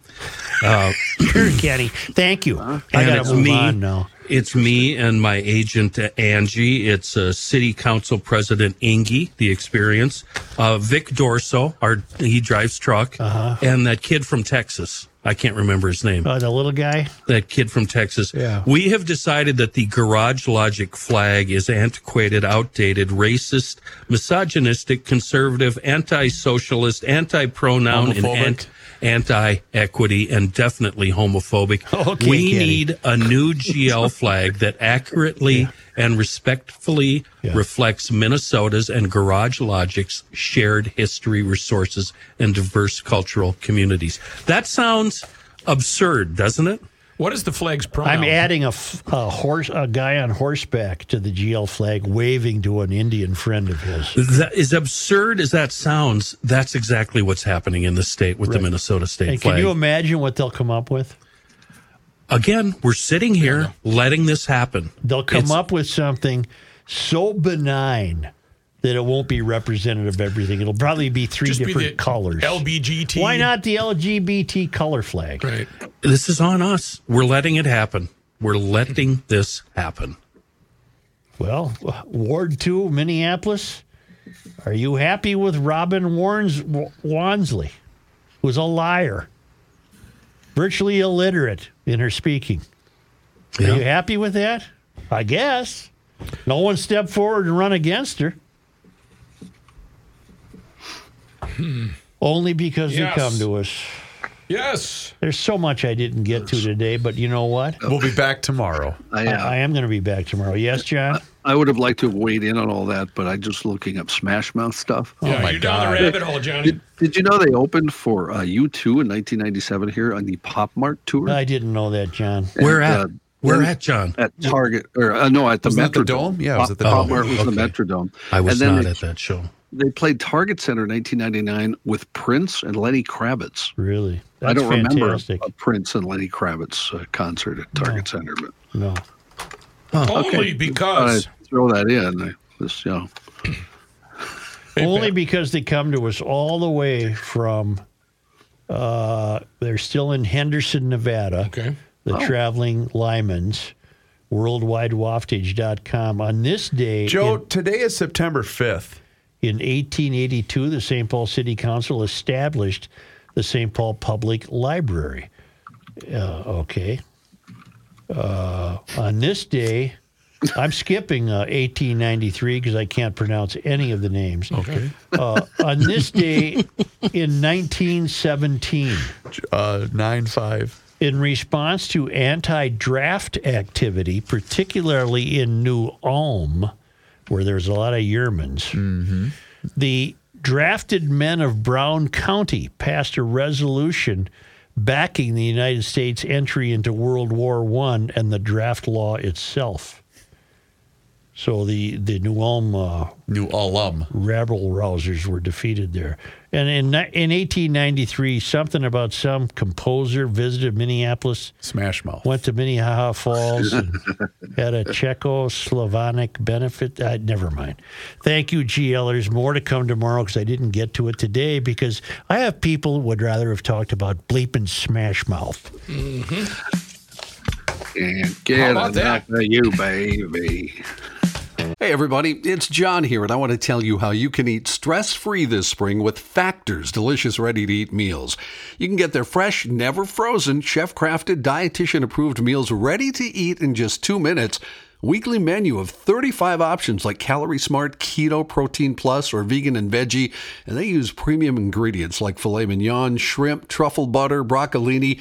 Uh, Sure, Kenny. Thank you. I and got it's to move me. on now. It's me and my agent Angie. It's uh, City Council President Ingy, the experience. Uh, Vic Dorso, our he drives truck, Uh-huh. and that kid from Texas. I can't remember his name. Uh, the little guy. that kid from Texas. Yeah. We have decided that the Garage Logic flag is antiquated, outdated, racist, misogynistic, conservative, anti-socialist, anti-pronoun, and Homophobic. Ant- anti-equity, and definitely homophobic. Okay, we Kenny. need a new GL flag that accurately and respectfully reflects Minnesota's and Garage Logic's shared history, resources, and diverse cultural communities. That sounds absurd, doesn't it? What is the flag's pronoun? I'm adding a, f- a horse, a guy on horseback to the GL flag, waving to an Indian friend of his. That is absurd as that sounds. That's exactly what's happening in the state with the Minnesota state And can you imagine what they'll come up with? Again, we're sitting here letting this happen. They'll come It's- up with something so benign that it won't be representative of everything. It'll probably be three Just be different the colors. LBGT. Why not the LGBT color flag? Right. This is on us. We're letting it happen. We're letting this happen. Well, Ward 2, Minneapolis, are you happy with Robin Warnes Wonsley, who's a liar, virtually illiterate in her speaking? Yeah. Are you happy with that? I guess. No one stepped forward to run against her. Only because Yes. they come to us. Yes. There's so much I didn't get to today, but you know what? We'll be back tomorrow. I, I, uh, I am going to be back tomorrow. Yes, John? I would have liked to have weighed in on all that, but I just looking up Smash Mouth stuff. Yeah, my you're down the rabbit hole, Johnny. Did, did you know they opened for uh, U2 in 1997 here on the Pop Mart tour? I didn't know that, John. Where at? uh, Where at, John? At Target, or uh, no, at the Wasn't that the Metrodome. Dome? Yeah, it was Pop- at the Pop Dome. Mart was the Metrodome. I was and then not they, at that show. They played Target Center in 1999 with Prince and Lenny Kravitz. Really? I don't remember a, Prince and Lenny Kravitz uh, concert at Target Center, but No. Only I because throw that in. I just, you know, Only because they come to us all the way from, uh, they're still in Henderson, Nevada. Okay. The traveling Lymans, worldwidewaftage.com. On this day, Joe, today is September 5th. In 1882, the St. Paul City Council established the St. Paul Public Library. Uh, okay. Uh, on this day, I'm skipping uh, 1893 because I can't pronounce any of the names. Okay. Uh, on this day in 1917, Uh, 9 5. in response to anti draft activity, particularly in New Ulm, where there's a lot of Yermans, the drafted men of Brown County passed a resolution backing the United States entry into World War I and the draft law itself. So the, the New Ulm uh, New alum. rabble rousers were defeated there. And in in 1893, something about some composer visited Minneapolis, Smash Mouth. went to Minnehaha Falls, and had a Czechoslovak benefit. Uh, never mind. Thank you, GLers. More to come tomorrow because I didn't get to it today because I have people who would rather have talked about bleeping Smash Mouth. can't get about enough of you, baby. Hey everybody, it's John here, and I want to tell you how you can eat stress free this spring with Factor's delicious ready to eat meals. You can get their fresh, never frozen, chef crafted, dietitian approved meals ready to eat in just two minutes. Weekly menu of 35 options like Calorie Smart, Keto, Protein Plus, or Vegan and Veggie, and they use premium ingredients like filet mignon, shrimp, truffle butter, broccolini,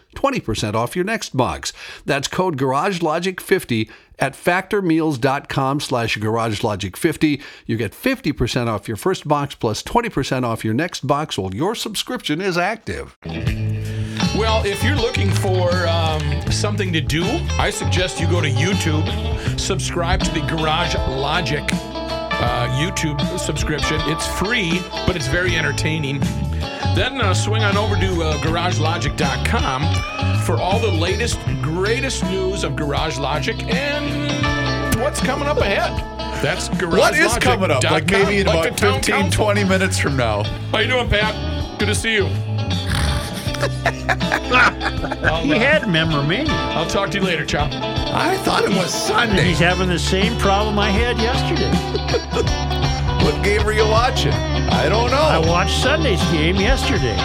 20% off your next box. That's code garagelogic50 at factormeals.com slash garagelogic50. You get 50% off your first box plus 20% off your next box while your subscription is active. Well, if you're looking for um, something to do, I suggest you go to YouTube, subscribe to the Garage Logic uh, YouTube subscription. It's free, but it's very entertaining. Then uh, swing on over to uh, GarageLogic.com for all the latest, greatest news of Garage Logic and what's coming up ahead. That's Garage What is coming up? Like maybe in about 15, 20 minutes from now. How you doing, Pat? Good to see you. I'll, He uh, had memorabilia. I'll talk to you later, Chop. I thought it was Sunday. he's having the same problem I had yesterday. What game were you watching? I don't know. I watched Sunday's game yesterday.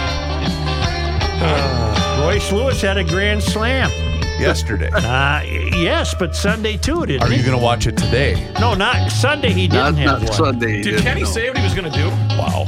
Royce Lewis had a grand slam. Yesterday. Uh, yes, but Sunday too, didn't Are he? you going to watch it today? No, not Sunday. He didn't have not one. Sunday. Did Kenny say what he was going to do? Wow.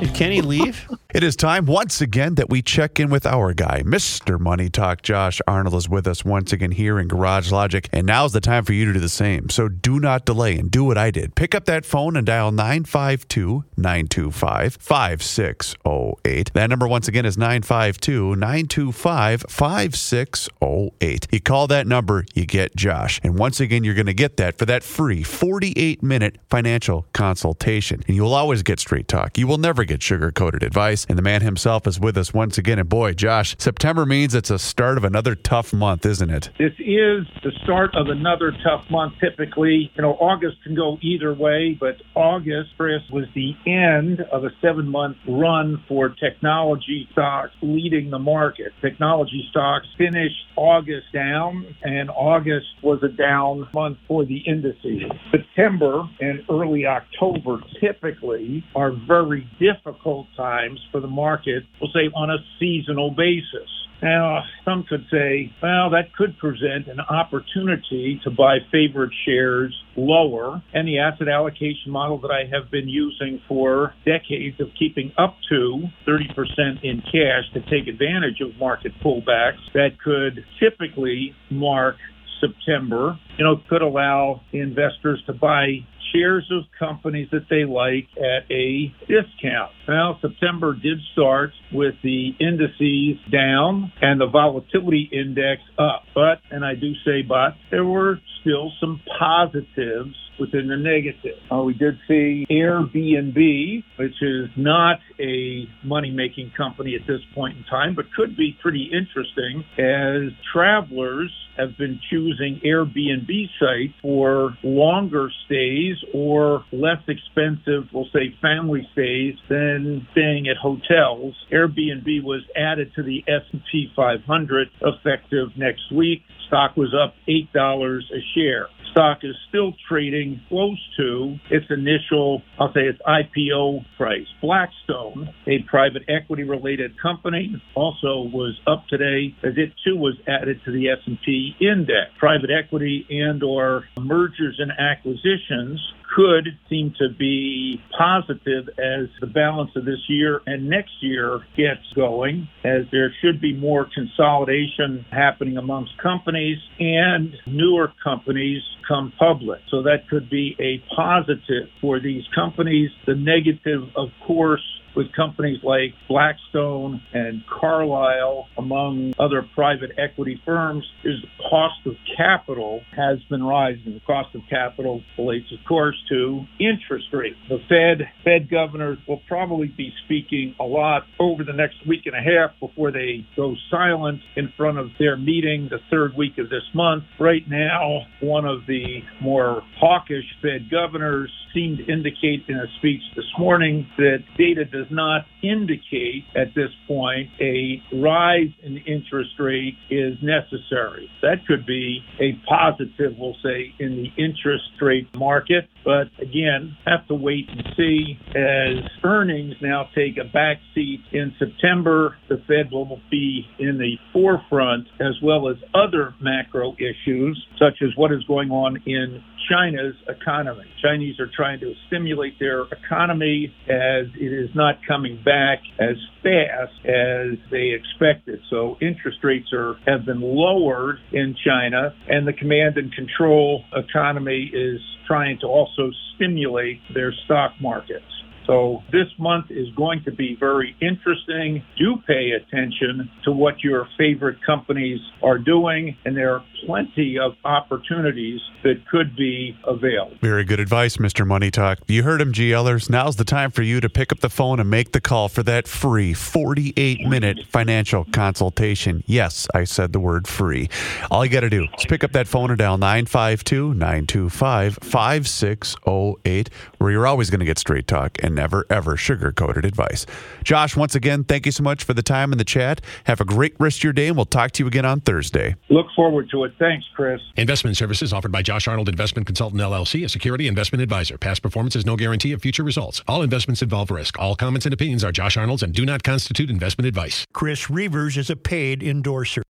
Did Kenny leave? It is time once again that we check in with our guy, Mr. Money Talk. Josh Arnold is with us once again here in Garage Logic, and now's the time for you to do the same. So do not delay and do what I did. Pick up that phone and dial 952 925 5608. That number once again is 952 925 5608. You call that number, you get Josh. And once again, you're going to get that for that free 48 minute financial consultation. And you'll always get straight talk. You will never get sugar coated advice. And the man himself is with us once again. And boy, Josh, September means it's a start of another tough month, isn't it? This is the start of another tough month. Typically, you know, August can go either way, but August, Chris, was the end of a seven month run for technology stocks leading the market. Technology stocks finished August down, and August was a down month for the indices. September and early October typically are very difficult times for the market, we'll say on a seasonal basis. Now, some could say, well, that could present an opportunity to buy favorite shares lower. And the asset allocation model that I have been using for decades of keeping up to 30% in cash to take advantage of market pullbacks that could typically mark September, you know, could allow investors to buy shares of companies that they like at a discount. Well, September did start with the indices down and the volatility index up. But, and I do say but, there were still some positives within the negative. Uh, we did see Airbnb, which is not a money making company at this point in time, but could be pretty interesting as travelers have been choosing Airbnb sites for longer stays or less expensive, we'll say family stays than staying at hotels. Airbnb was added to the S&P 500 effective next week. Stock was up $8 a share stock is still trading close to its initial, I'll say its IPO price. Blackstone, a private equity related company, also was up today as it too was added to the S&P index. Private equity and or mergers and acquisitions could seem to be positive as the balance of this year and next year gets going, as there should be more consolidation happening amongst companies and newer companies come public. So that could be a positive for these companies. The negative, of course, with companies like Blackstone and Carlyle, among other private equity firms, is the cost of capital has been rising. The cost of capital relates, of course, to interest rates. The Fed, Fed governors will probably be speaking a lot over the next week and a half before they go silent in front of their meeting the third week of this month. Right now, one of the more hawkish Fed governors seemed to indicate in a speech this morning that data does does not indicate at this point a rise in interest rate is necessary. That could be a positive, we'll say, in the interest rate market. But again, have to wait and see as earnings now take a back seat in September. The Fed will be in the forefront as well as other macro issues, such as what is going on in China's economy. Chinese are trying to stimulate their economy as it is not coming back as fast as they expected. So interest rates are have been lowered in China and the command and control economy is trying to also stimulate their stock markets. So this month is going to be very interesting. Do pay attention to what your favorite companies are doing, and there are plenty of opportunities that could be available. Very good advice, Mr. Money Talk. You heard him, GLers. Now's the time for you to pick up the phone and make the call for that free 48 minute financial consultation. Yes, I said the word free. All you got to do is pick up that phone and dial 952 925 5608, where you're always going to get straight talk and never, ever sugar coated advice. Josh, once again, thank you so much for the time in the chat. Have a great rest of your day, and we'll talk to you again on Thursday. Look forward to it. Thanks, Chris. Investment services offered by Josh Arnold Investment Consultant LLC, a security investment advisor. Past performance is no guarantee of future results. All investments involve risk. All comments and opinions are Josh Arnold's and do not constitute investment advice. Chris Reuvers is a paid endorser.